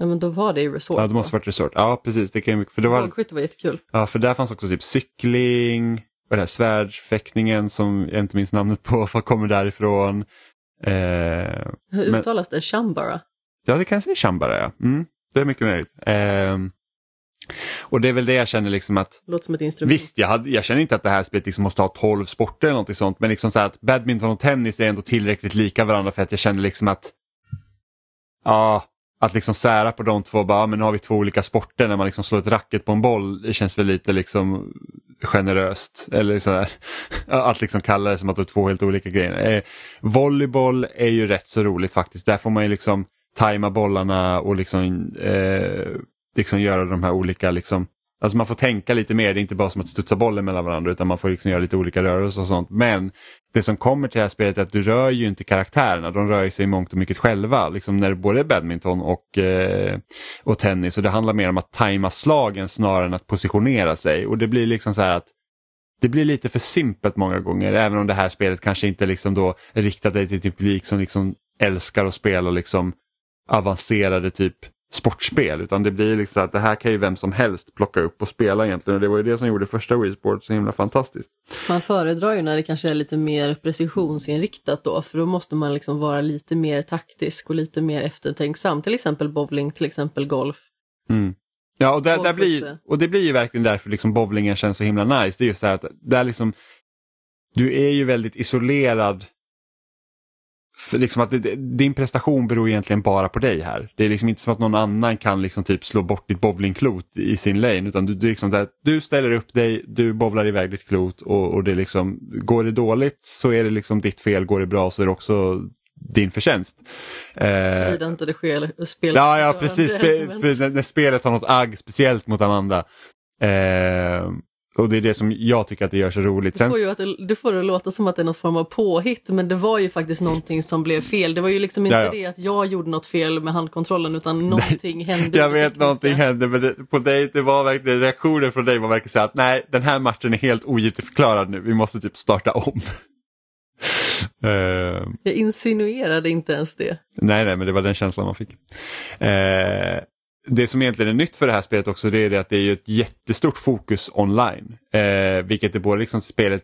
Ja, men då var det i Resort. Ja, det måste va? varit resort. Ja, precis. Det kan, för, det var, Bågskytte var jättekul. ja, för där fanns också typ cykling, och det här svärdsfäktningen som jag inte minns namnet på, vad kommer därifrån. Eh, Hur Men- uttalas det? Shambara? ja, det kan jag säga Chambara, ja. Mm, det är mycket möjligt. Eh, och det är väl det jag känner liksom att Låter som ett instrument. Visst, jag, hade, jag känner inte att det här spelet liksom måste ha 12 sporter eller något sånt, men liksom så att badminton och tennis är ändå tillräckligt lika varandra för att jag känner liksom att ja, att liksom sära på de två, bara, men nu har vi två olika sporter när man liksom slår ett racket på en boll, det känns väl lite liksom generöst. Eller sådär. att liksom kalla det som att det är två helt olika grejer. Eh, volleyboll är ju rätt så roligt faktiskt, där får man ju liksom tajma bollarna och liksom, eh, liksom göra de här olika liksom Alltså man får tänka lite mer, det är inte bara som att studsa bollen mellan varandra utan man får liksom göra lite olika rörelser och sånt. Men det som kommer till det här spelet är att du rör ju inte karaktärerna, de rör sig i mångt och mycket själva. Liksom när det både är badminton och, eh, och tennis och det handlar mer om att tajma slagen snarare än att positionera sig. Och det blir liksom så här att det blir lite för simpelt många gånger även om det här spelet kanske inte liksom då riktar dig till typ publik som liksom älskar att spela liksom avancerade typ sportspel utan det blir liksom att det här kan ju vem som helst plocka upp och spela egentligen och det var ju det som gjorde första Wii Sport så himla fantastiskt. Man föredrar ju när det kanske är lite mer precisionsinriktat då, för då måste man liksom vara lite mer taktisk och lite mer eftertänksam. Till exempel bowling, till exempel golf. Mm. Ja och, där, där blir, och det blir ju verkligen därför liksom bowlingen känns så himla nice. Det är just så här att där liksom, du är ju väldigt isolerad för liksom att det, det- din prestation beror egentligen bara på dig här. Det är liksom inte som att någon annan kan liksom typ slå bort ditt bowlingklot i sin lane utan du, du, liksom där, du ställer upp dig, du bowlar iväg ditt klot och, och det liksom, går det dåligt så är det liksom ditt fel, går det bra så är det också din förtjänst. Eh, Såvida inte det sker spel. Ja, ja precis. Spe. När, när spelet har något agg speciellt mot Amanda. Eh, Och det är det som jag tycker att det gör så roligt. Du Sen, får, ju att det, du får det låta som att det är någon form av påhitt, men det var ju faktiskt någonting som blev fel. Det var ju liksom inte Ja, ja. det att jag gjorde något fel med handkontrollen, utan någonting hände. jag vet någonting hände men det, på dig, det var verkligen, reaktionen från dig var verkligen så att nej den här matchen är helt ogiltigförklarad nu, vi måste typ starta om. Eh, Jag insinuerade inte ens det. nej, nej, men det var den känslan man fick. Eh, det som egentligen är nytt för det här spelet också det är det att det är ett jättestort fokus online. Eh, vilket är både liksom spelet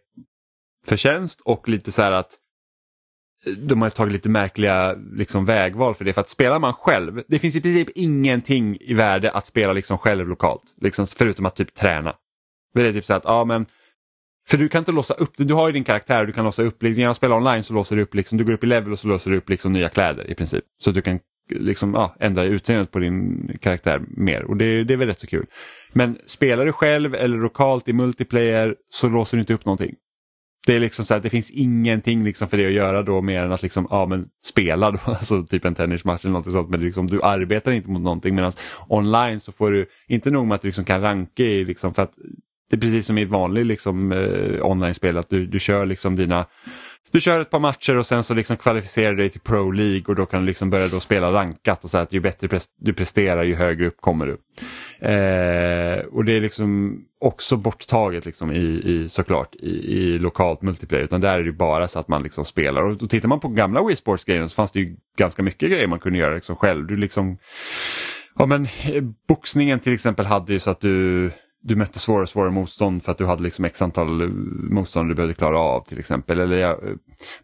förtjänst och lite så här att de har tagit lite märkliga liksom, vägval för det. För att spelar man själv, det finns i princip ingenting i värde att spela liksom, själv lokalt. Liksom, förutom att typ träna. Det är typ så att, ja men för du kan inte låsa upp, du har ju din karaktär och du kan låsa upp, liksom, genom att spela online så låser du upp, liksom, du går upp i level och så låser du upp liksom, nya kläder i princip. Så att du kan liksom, ja, ändra utseendet på din karaktär mer och det, det är väl rätt så kul. Men spelar du själv eller lokalt i multiplayer så låser du inte upp någonting. Det är liksom så att det finns ingenting liksom för dig att göra då mer än att liksom, ja, men spela då, alltså typ en tennismatch eller något sånt. Men liksom, du arbetar inte mot någonting medan online så får du, inte nog med att du liksom kan ranka i liksom för att det är precis som i ett vanligt liksom, eh, online-spel att du, du kör liksom dina du kör ett par matcher och sen så liksom kvalificerar du dig till Pro League och då kan du liksom börja då spela rankat och så att ju bättre du presterar ju högre upp kommer du. Eh, och det är liksom också borttaget liksom i, i såklart i, i lokalt multiplayer utan där är det bara så att man liksom spelar och då tittar man på gamla Wii Sports grejerna så fanns det ju ganska mycket grejer man kunde göra liksom själv. Du liksom Ja men eh, boxningen till exempel hade ju så att du du mötte svårare och svårare motstånd för att du hade liksom x antal eh, motstånd du behövde klara av till exempel. Eller ja, eh,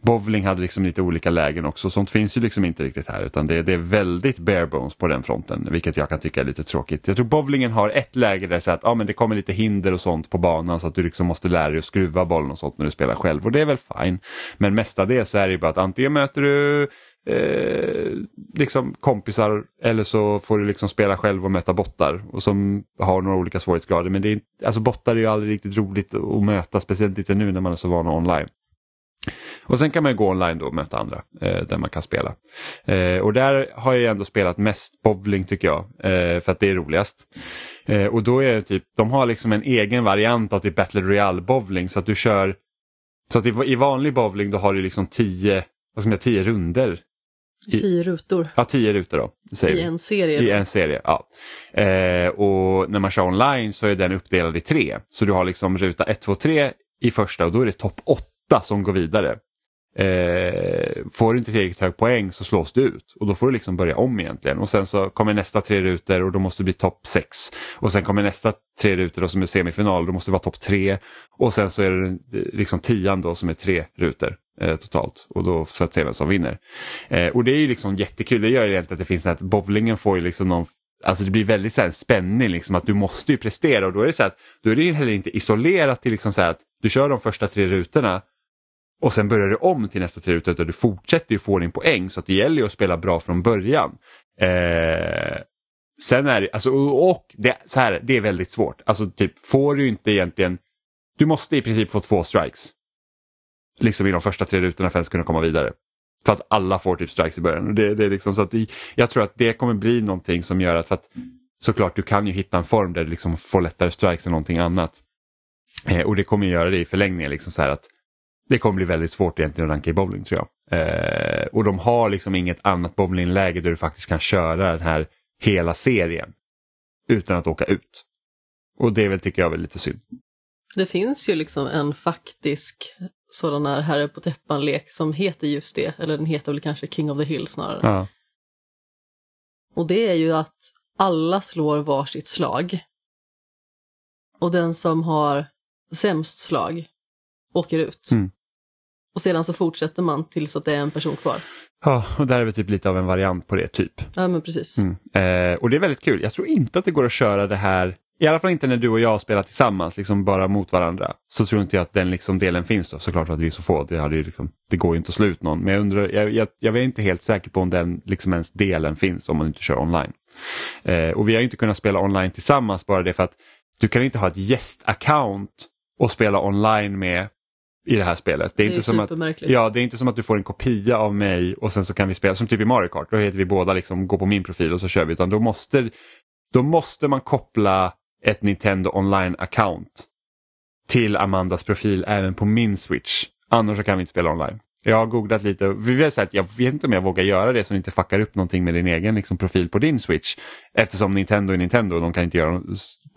bowling hade liksom lite olika lägen också. Sånt finns ju liksom inte riktigt här utan det, det är väldigt bare bones på den fronten vilket jag kan tycka är lite tråkigt. Jag tror bowlingen har ett läge där så att ah, men det kommer lite hinder och sånt på banan så att du liksom måste lära dig att skruva bollen och sånt när du spelar själv och det är väl fine. Men mestadels så är det ju bara att antingen möter du eh, liksom kompisar eller så får du liksom spela själv och möta bottar och som har några olika svårighetsgrader. Men det är, alltså bottar är ju aldrig riktigt roligt att möta, speciellt inte nu när man är så van online. Och sen kan man ju gå online då och möta andra eh, där man kan spela. Eh, och där har jag ändå spelat mest bowling tycker jag, eh, för att det är roligast. Eh, och då är det typ, de har liksom en egen variant av typ Battle Royale bowling så att du kör, så att i, i vanlig bowling då har du liksom tio, vad ska man säga, tio runder i- Tio rutor Ja, tio rutor då. Säger i vi. en serie. I en serie, ja. Eh, och när man kör online så är den uppdelad i tre. Så du har liksom ruta 1, 2, 3 i första och då är det topp 8 som går vidare. Eh, får du inte tillräckligt hög poäng så slås du ut och då får du liksom börja om egentligen. Och sen så kommer nästa tre rutor och då måste du bli topp 6. Och sen kommer nästa tre rutor då som är semifinal, då måste du vara topp 3. Och sen så är det eh, liksom tian då som är tre rutor eh, totalt och då för att se vem som vinner. Eh, och det är ju liksom jättekul, det gör ju egentligen att det finns att bowlingen får ju liksom någon Alltså det blir väldigt så här, spänning liksom att du måste ju prestera och då är det så att då är det heller inte isolerat till liksom så här att du kör de första tre rutorna och sen börjar du om till nästa tre rutor utan du fortsätter ju få din poäng så att det gäller ju att spela bra från början. Eh, sen är det, alltså och, och det, så här, det är väldigt svårt. Alltså typ får du inte egentligen, du måste i princip få två strikes. Liksom i de första tre rutorna för att ens kunna komma vidare. För att alla får typ strikes i början. Det, det är liksom så att jag tror att det kommer bli någonting som gör att, för att såklart du kan ju hitta en form där du liksom får lättare strikes än någonting annat. Eh, och det kommer göra det i förlängningen. Liksom så här att det kommer bli väldigt svårt egentligen att ranka i bowling tror jag. Eh, och de har liksom inget annat bowlingläge där du faktiskt kan köra den här hela serien utan att åka ut. Och det är väl, tycker jag, är lite synd. Det finns ju liksom en faktisk sådan här herre på täppan-lek som heter just det, eller den heter väl kanske King of the Hill snarare. Ja. Och det är ju att alla slår varsitt slag. Och den som har sämst slag åker ut. Mm. Och sedan så fortsätter man tills att det är en person kvar. ja, och där är väl typ lite av en variant på det, typ. Ja men precis. Mm. Eh, och det är väldigt kul. Jag tror inte att det går att köra det här, i alla fall inte när du och jag spelar tillsammans, liksom bara mot varandra. Så tror inte jag att den liksom delen finns då, såklart för att vi är så få. Det, hade ju liksom, det går ju inte att slå ut någon. Men jag, undrar, jag, jag, jag är inte helt säker på om den liksom ens delen finns om man inte kör online. Eh, och vi har ju inte kunnat spela online tillsammans bara det för att du kan inte ha ett gäst-account och spela online med i det här spelet. Det är, Det är inte som att, ja, det är inte som att du får en kopia av mig och sen så kan vi spela som typ i Mario Kart. Då heter vi båda liksom gå på min profil och så kör vi. Utan då måste, då måste man koppla ett Nintendo online-account till Amandas profil även på min Switch. Annars kan vi inte spela online. Jag har googlat lite och vi att jag vet inte om jag vågar göra det så att inte fuckar upp någonting med din egen liksom, profil på din Switch. Eftersom Nintendo är Nintendo och de kan inte göra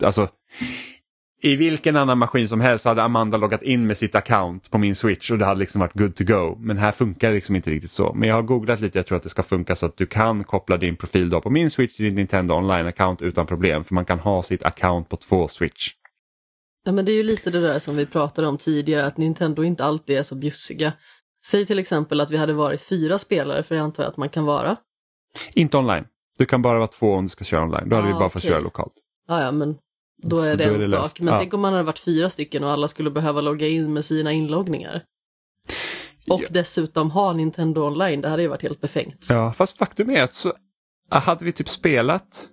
alltså, i vilken annan maskin som helst hade Amanda loggat in med sitt account på min Switch och det hade liksom varit good to go. Men här funkar det liksom inte riktigt så. Men jag har googlat lite, jag tror att det ska funka så att du kan koppla din profil då på min Switch till din Nintendo online-account utan problem. För man kan ha sitt account på två Switch. Ja men det är ju lite det där som vi pratade om tidigare, att Nintendo inte alltid är så bjussiga. Säg till exempel att vi hade varit fyra spelare, för det antar jag att man kan vara. Inte online. Du kan bara vara två om du ska köra online. Då hade Ah, vi bara fått okej. köra lokalt. Ja, ja, men då Så är det då är en det sak. Men Ja. tänk om man hade varit fyra stycken och alla skulle behöva logga in med sina inloggningar. Och Ja. dessutom ha Nintendo online, det hade ju varit helt befängt. Ja, fast faktum är att så ah, hade vi typ spelat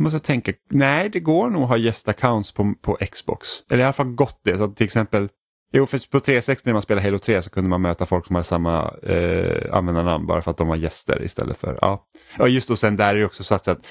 måste jag tänka, nej det går nog att ha gästaccounts på, på Xbox. Eller i alla fall gått det. Så till exempel, jo för på 360 när man spelar Halo 3 så kunde man möta folk som hade samma eh, användarnamn bara för att de var gäster istället för, ja. Ja just och sen där är det också så att, så att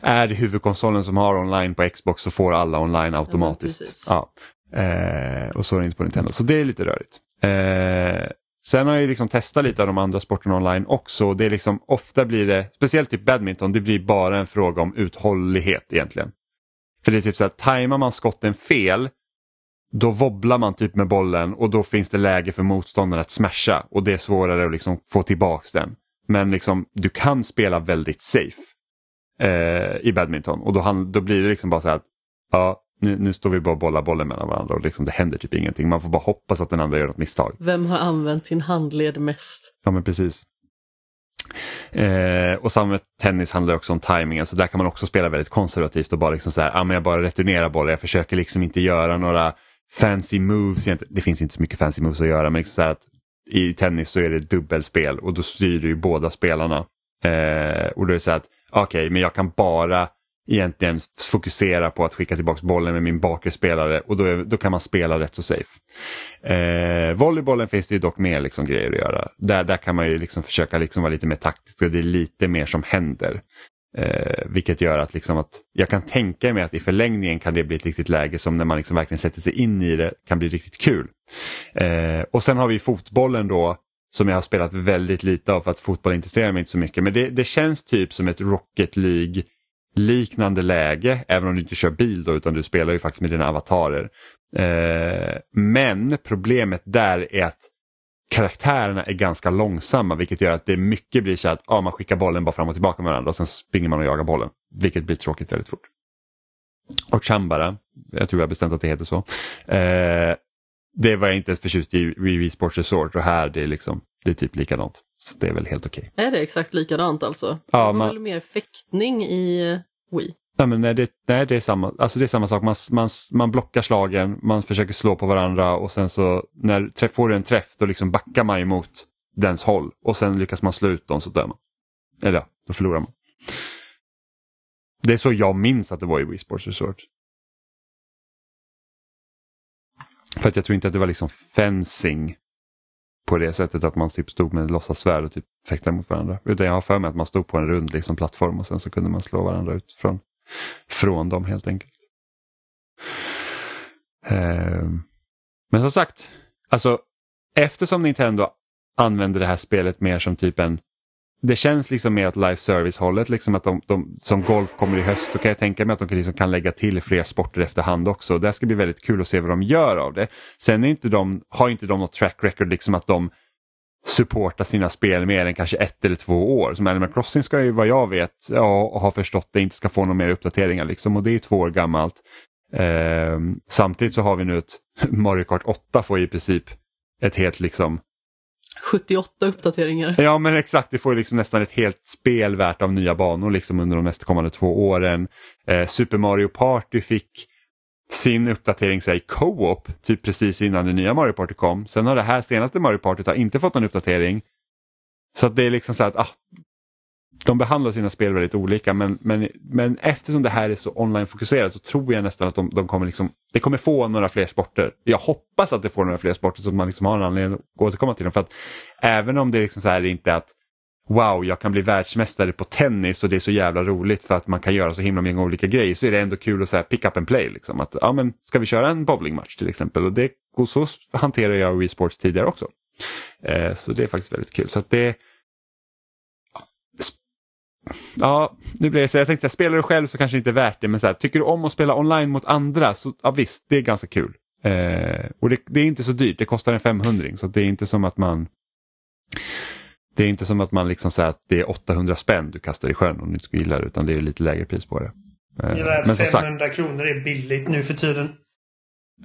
är det huvudkonsolen som har online på Xbox så får alla online automatiskt. precis. Ja, eh, och så är det inte på Nintendo, så det är lite rörigt. Eh, Sen har jag liksom testat lite av de andra sporterna online också. Det är liksom, ofta blir det, speciellt typ badminton, det blir bara en fråga om uthållighet egentligen. För det är typ så att tajmar man skotten fel, då wobblar man typ med bollen och då finns det läge för motståndaren att smasha och det är svårare att liksom få tillbaks den. Men liksom, du kan spela väldigt safe eh, i badminton och då, han, då blir det liksom bara så här att ja, nu, nu står vi bara och bollar bollen mellan varandra och liksom, det händer typ ingenting. Man får bara hoppas att den andra gör något misstag. Vem har använt sin handled mest? Ja men precis. Eh, och samma med tennis handlar också om timingen så där kan man också spela väldigt konservativt och bara liksom så här, ah, men jag bara returnerar bollen, jag försöker liksom inte göra några fancy moves. Det finns inte så mycket fancy moves att göra men liksom så här att i tennis så är det dubbelspel och då styr du ju båda spelarna. Eh, och då är det så här att okej men jag kan bara egentligen fokusera på att skicka tillbaka bollen med min bakre spelare och då, är, då kan man spela rätt så safe. Eh, volleybollen finns det ju dock mer liksom grejer att göra. Där, där kan man ju liksom försöka liksom vara lite mer taktisk och det är lite mer som händer. Eh, vilket gör att, liksom att jag kan tänka mig att i förlängningen kan det bli ett riktigt läge som när man liksom verkligen sätter sig in i det kan bli riktigt kul. Eh, och sen har vi fotbollen då som jag har spelat väldigt lite av för att fotboll intresserar mig inte så mycket. Men det, det känns typ som ett Rocket League liknande läge, även om du inte kör bil då utan du spelar ju faktiskt med dina avatarer. Eh, men problemet där är att karaktärerna är ganska långsamma vilket gör att det mycket blir så att ja, man skickar bollen bara fram och tillbaka med varandra och sen springer man och jagar bollen. Vilket blir tråkigt väldigt fort. Och Chambara, jag tror jag har bestämt att det heter så. Eh, det var jag inte ens förtjust i Wii Sports Resort och här det är, liksom, det är typ likadant. Så det är väl helt okej. Är det exakt likadant alltså? Ja, det var man- väl mer fäktning i Wii? Nej, men nej, det, nej, det, är samma, alltså det är samma sak. Man, man, man blockar slagen, man försöker slå på varandra och sen så när träff, får du en träff då liksom backar man emot dens håll och sen lyckas man slå ut dem så dör man. Eller ja, då förlorar man. Det är så jag minns att det var i Wii Sports Resort. För att jag tror inte att det var liksom fencing på det sättet att man typ stod med låtsassvärd och typ fäktade mot varandra. Utan jag har för mig att man stod på en rund liksom, plattform och sen så kunde man slå varandra ut från, från dem helt enkelt. Eh, Men som sagt, alltså eftersom Nintendo använder det här spelet mer som typ en det känns liksom mer åt live service hållet, liksom att de, de, som golf kommer i höst, då kan jag tänka mig att de kan, liksom kan lägga till fler sporter efterhand också. Det ska bli väldigt kul att se vad de gör av det. Sen är inte de, har inte de något track record, liksom att de supportar sina spel mer än kanske ett eller två år. Som Animal Crossing ska ju vad jag vet ja, och har förstått det inte ska få några mer uppdateringar liksom och det är två år gammalt. Ehm, samtidigt så har vi nu ett Mario Kart 8 får i princip ett helt liksom 78 uppdateringar. Ja men exakt, vi får ju liksom nästan ett helt spel värt av nya banor liksom under de nästkommande två åren. Eh, Super Mario Party fick sin uppdatering säg co-op typ precis innan det nya Mario Party kom. Sen har det här senaste Mario Party har inte fått någon uppdatering. Så att det är liksom så att ah, de behandlar sina spel väldigt olika men, men, men eftersom det här är så online-fokuserat så tror jag nästan att de, de kommer liksom, det kommer få några fler sporter. Jag hoppas att det får några fler sporter så att man liksom har en anledning att återkomma till dem. För att även om det liksom så här inte är att wow, jag kan bli världsmästare på tennis och det är så jävla roligt för att man kan göra så himla många olika grejer så är det ändå kul att säga pick up and play. Liksom. Att, ja, men ska vi köra en bowlingmatch till exempel? Och, det, och så hanterar jag Wii Sports tidigare också. Eh, så det är faktiskt väldigt kul. Så att det, Ja, nu blir det så. Jag tänkte att spelar du själv så kanske det inte är värt det, men så här, tycker du om att spela online mot andra så ja, visst, det är ganska kul. Eh, och det, det, är inte så dyrt, det kostar en 500 så det är inte som att man det är inte som att man liksom säger att det är 800 spänn du kastar i sjön om du inte gillar det utan det är lite lägre pris på det. Eh, men 500 sagt, kronor är billigt nu för tiden.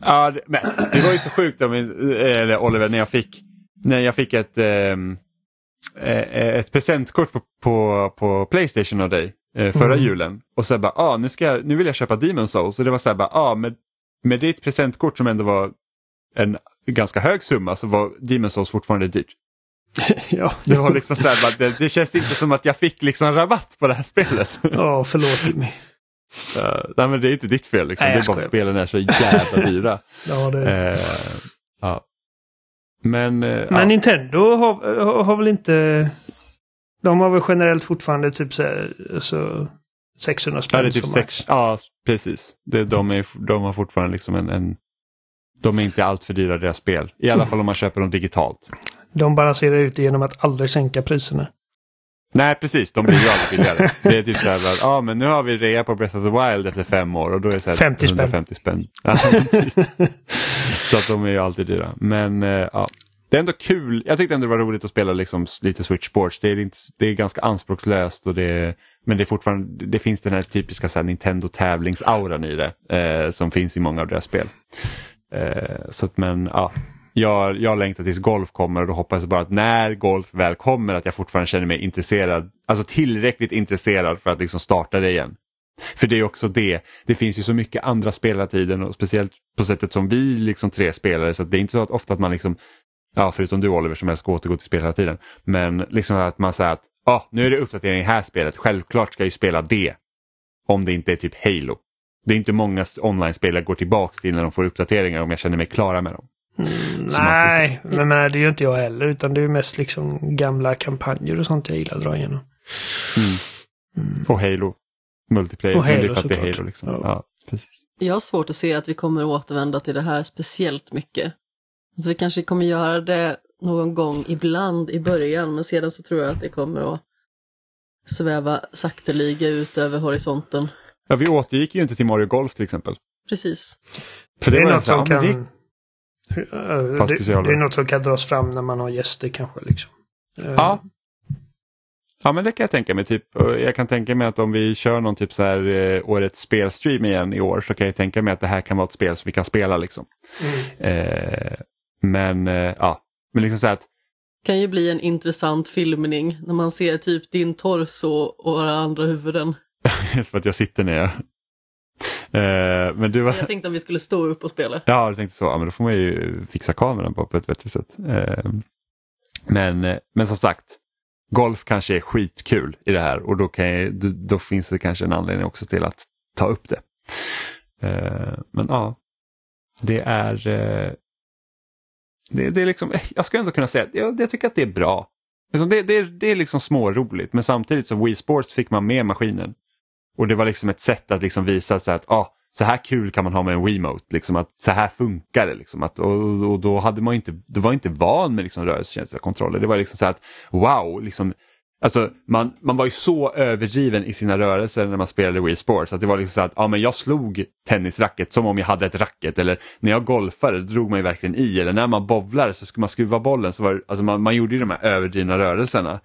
Ja, det, men det var ju så sjukt eller Oliver när jag fick, när jag fick ett, ehm, eh, ett presentkort på, på, på Playstation av dig eh, förra mm. julen och så bara, ah, nu, ska jag, nu vill jag köpa Demon Souls och det var så här bara, ah, med, med ditt presentkort som ändå var en ganska hög summa så var Demon Souls fortfarande dyrt. ja. Det var liksom så här, det, det, känns inte som att jag fick liksom rabatt på det här spelet. Ja, förlåt mig. Uh, nej men det är inte ditt fel liksom. Nej, det är bara att spelen är så jävla dyra. ja, det uh, ja. Men, uh, men ja. Nintendo har, har väl inte... De har väl generellt fortfarande typ så här, alltså 600 spänn. Ja, typ sex, ja precis. Det, de, är, de har fortfarande liksom en, en de är inte alltför dyra deras spel. I alla fall om man köper dem digitalt. De balanserar ut det genom att aldrig sänka priserna. Nej precis, de blir ju aldrig billigare. det är typ så här, ja men nu har vi rea på Breath of the Wild efter fem år och då är det så här 50 150 spänn. så att de är ju alltid dyra. Men uh, ja, det är ändå kul. Jag tyckte ändå det var roligt att spela liksom lite Switch Sports. Det är, inte, det är ganska anspråkslöst och det, men det är fortfarande, det finns den här typiska så här, Nintendo tävlingsauran i det eh, som finns i många av deras spel. Eh, så att, men ja, jag, jag längtar tills golf kommer och då hoppas jag bara att när golf väl kommer att jag fortfarande känner mig intresserad, alltså tillräckligt intresserad för att liksom starta det igen. För det är också det, det finns ju så mycket andra spel hela tiden och speciellt på sättet som vi liksom tre spelare så det är inte så att ofta att man liksom, ja förutom du Oliver som älskar att återgå till spel hela tiden, men liksom att man säger att ah, nu är det uppdatering i det här spelet, självklart ska jag ju spela det. Om det inte är typ Halo. Det är inte många online-spelare går tillbaks till när de får uppdateringar om jag känner mig klara med dem. Mm, nej, men, men det är ju inte jag heller utan det är mest liksom gamla kampanjer och sånt jag gillar att dra igenom. Mm. Mm. Och Halo. Multiplayer. Och Halo, men det är för att det är Halo liksom. Ja. ja. precis. Jag har svårt att se att vi kommer återvända till det här speciellt mycket. Alltså vi kanske kommer göra det någon gång ibland i början men sedan så tror jag att det kommer att sväva sakteliga ut över horisonten. Ja, vi återgick ju inte till Mario Golf till exempel. Precis. För det, det är något som kan... Det... Det, det, är något som kan dras fram när man har gäster kanske. Liksom. Ja. Ja men det kan jag tänka mig. Typ, jag kan tänka mig att om vi kör någon typ så här eh, årets spelstream igen i år så kan jag tänka mig att det här kan vara ett spel som vi kan spela. liksom. Mm. Eh, men eh, ja, men liksom så att kan ju bli en intressant filmning när man ser typ din torso och våra andra huvuden. för att jag sitter ner. Uh, men du var... Jag tänkte om vi skulle stå upp och spela. Ja, jag tänkte så. Ja, men då får man ju fixa kameran på, på ett bättre sätt. Uh, men, men som sagt, golf kanske är skitkul i det här och då, jag, då, finns det kanske en anledning också till att ta upp det. Men ja, det är, det, det, är liksom, jag ska ändå kunna säga att jag, jag tycker att det är bra. Liksom, det, det, det är liksom småroligt men samtidigt så Wii Sports fick man med maskinen. Och det var liksom ett sätt att liksom visa sig att ah, så här kul kan man ha med en Wiimote. Liksom, att så här funkar det. Liksom, att, och, och då, hade man inte, då var inte van med liksom, rörelsekänsliga kontroller. Det var liksom så att wow, liksom, Alltså man, man var ju så överdriven i sina rörelser när man spelade Wii Sports. Att det var liksom så att ja, men jag slog tennisracket som om jag hade ett racket. Eller när jag golfade drog man ju verkligen i. Eller när man bowlade så skulle man skruva bollen. Så var, alltså man, man gjorde ju de här överdrivna rörelserna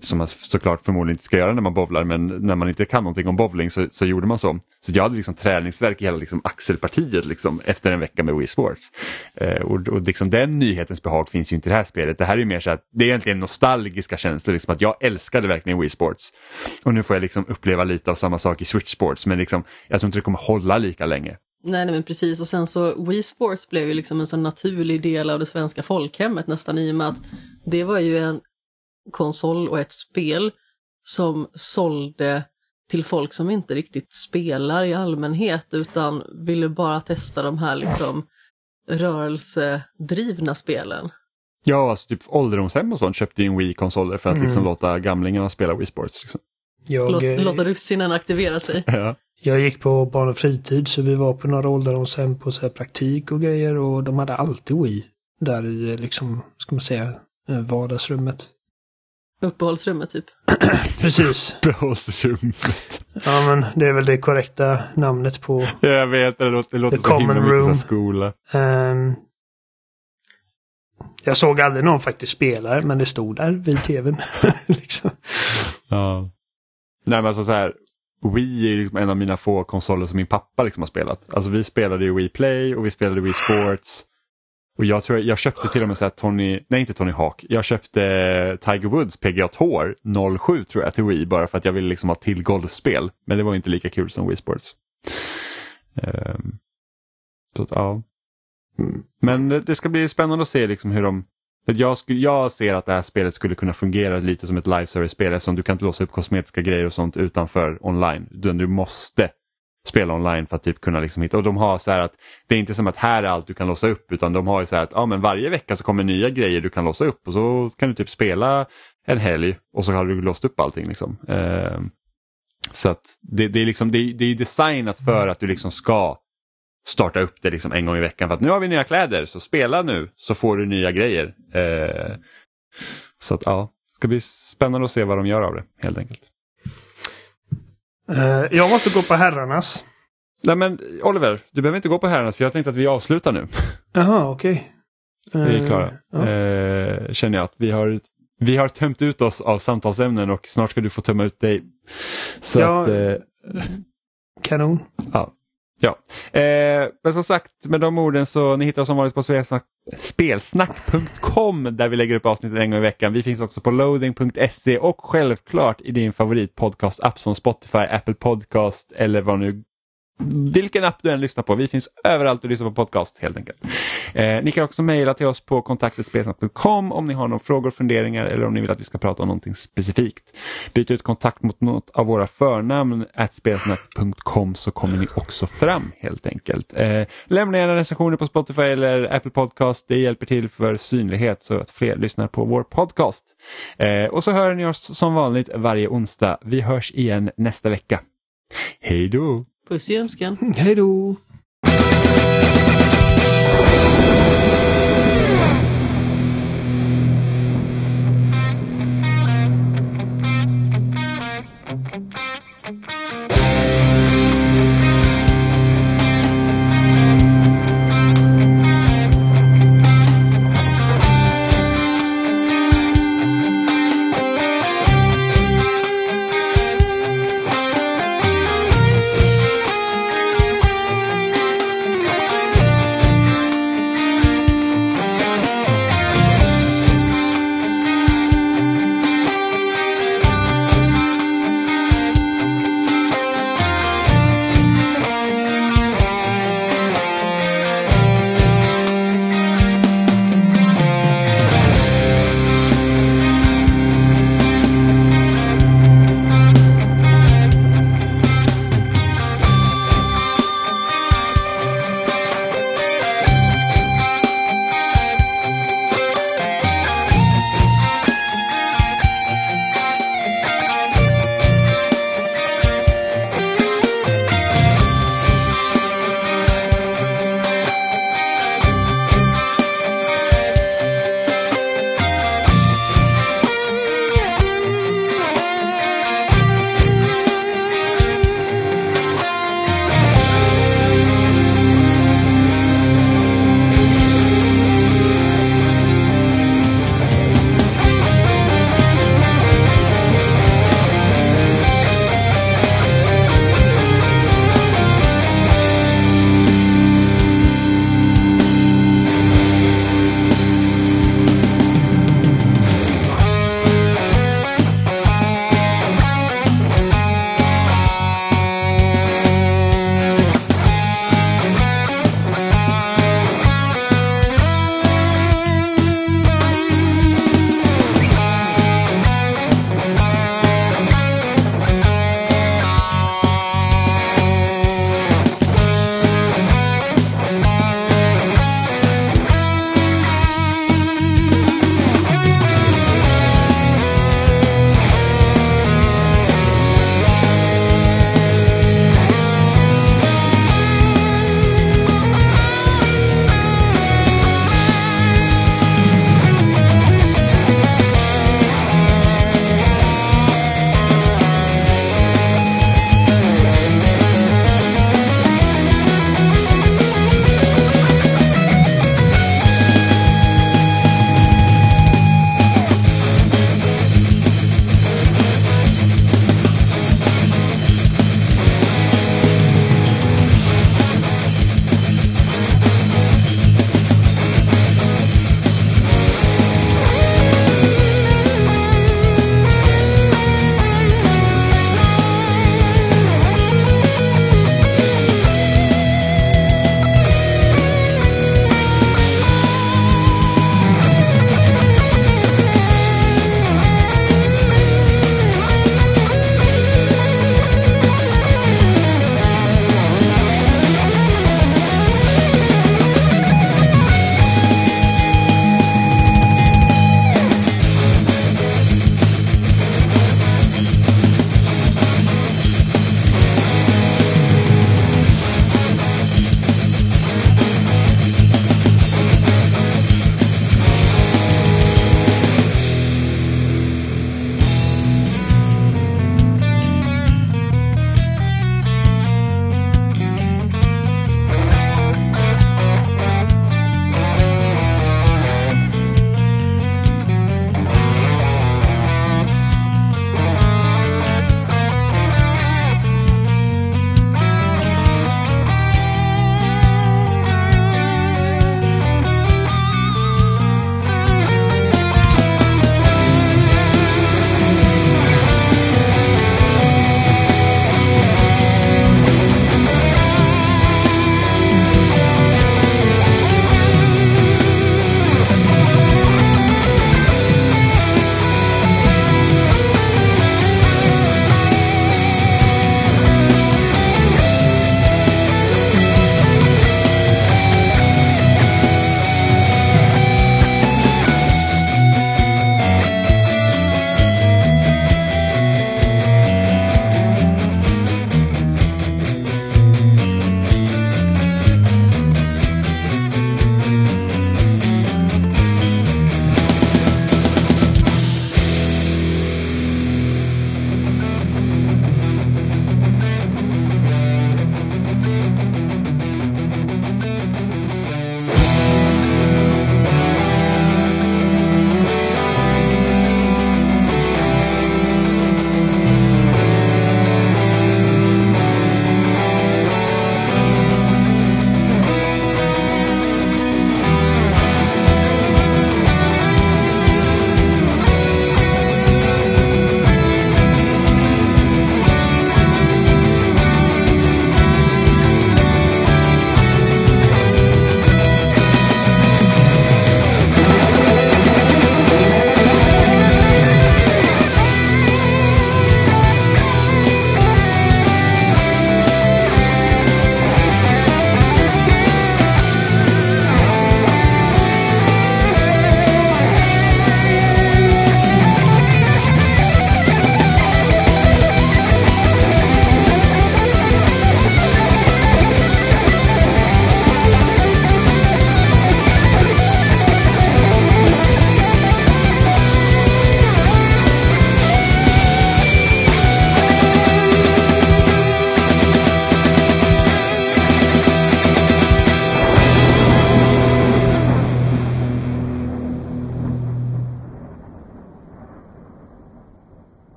som man såklart förmodligen inte ska göra när man bowlar men när man inte kan någonting om bowling så, så gjorde man så. Så jag hade liksom träningsverk i hela liksom axelpartiet liksom, efter en vecka med Wii Sports. Eh, och och liksom, den nyhetens behag finns ju inte i det här spelet. Det här är mer så att det är egentligen nostalgiska känslor. Liksom, att jag älskade verkligen Wii Sports. Och nu får jag liksom uppleva lite av samma sak i Switch Sports men liksom, jag tror inte det kommer hålla lika länge. Nej, nej, men precis. Och sen så Wii Sports blev ju liksom en sån naturlig del av det svenska folkhemmet nästan i och med att det var ju en konsol och ett spel som sålde till folk som inte riktigt spelar i allmänhet utan ville bara testa de här liksom rörelsedrivna spelen. Ja, alltså typ ålderdomshem och sånt köpte ju en Wii-konsoler för att liksom Mm. låta gamlingarna spela Wii Sports. Liksom. Jag, Låt, eh, låta russinen aktivera sig. Ja. jag gick på barn och fritid så vi var på några ålderdomshem på så här praktik och grejer och de hade alltid Wii. Där i eh, liksom, ska man säga, eh, vardagsrummet. Uppehållsrummet typ. Precis. Behållsrummet. Ja men det är väl det korrekta namnet på Jag vet, det låter, det låter så himla common mycket room. skola. Ehm, jag såg aldrig någon faktiskt spela men det stod där vid tvn. liksom. Ja. Nej men alltså så här, Wii är liksom en av mina få konsoler som min pappa liksom har spelat. Alltså vi spelade ju Wii Play och vi spelade Wii Sports. Och jag tror jag köpte till och med så Tony, nej inte Tony Hawk, jag köpte Tiger Woods PGA Tour 07 tror jag till Wii bara för att jag ville liksom ha till golfspel. Men det var inte lika kul som Wii Sports. Ehm, så att, ja. Men det ska bli spännande att se liksom hur de för jag, skulle, jag ser att det här spelet skulle kunna fungera lite som ett live service-spel eftersom du kan inte låsa upp kosmetiska grejer och sånt utanför online. Du måste spela online för att typ kunna liksom hitta. Och de har så här att det är inte som att här är allt du kan låsa upp utan de har ju så här att ja, men varje vecka så kommer nya grejer du kan låsa upp och så kan du typ spela en helg och så har du låst upp allting. Liksom. Eh, så att det, det är liksom det, det är designat för att du liksom ska starta upp det liksom en gång i veckan för att nu har vi nya kläder så spela nu så får du nya grejer. Eh, så att ja, det ska bli spännande att se vad de gör av det helt enkelt. Eh, jag måste gå på herrarnas. Nej men Oliver, du behöver inte gå på herrarnas för jag tänkte att vi avslutar nu. Jaha, okej. Vi är Eh, klara. Eh, känner jag att vi har, vi har tömt ut oss av samtalsämnen och snart ska du få tömma ut dig. Så Ja. att, Kanon. Ja ja. Eh, men som sagt, med de orden så ni hittar oss som vanligt på spelsnack, spelsnack.com där vi lägger upp avsnitten en gång i veckan. Vi finns också på loading.se och självklart i din favoritpodcast-app som Spotify, Apple Podcast eller vad nu vilken app du än lyssnar på. Vi finns överallt du lyssnar på podcast helt enkelt. Eh, ni kan också mejla till oss på kontaktetspelsnack.com om ni har några frågor, funderingar eller om ni vill att vi ska prata om någonting specifikt. Byt ut kontakt mot något av våra förnamn spelsnack.com så kommer ni också fram helt enkelt. Eh, lämna gärna recensioner på Spotify eller Apple Podcast. Det hjälper till för synlighet så att fler lyssnar på vår podcast. Eh, och så hör ni oss som vanligt varje onsdag. Vi hörs igen nästa vecka. Hej då! Puss i ömskan. Hej då!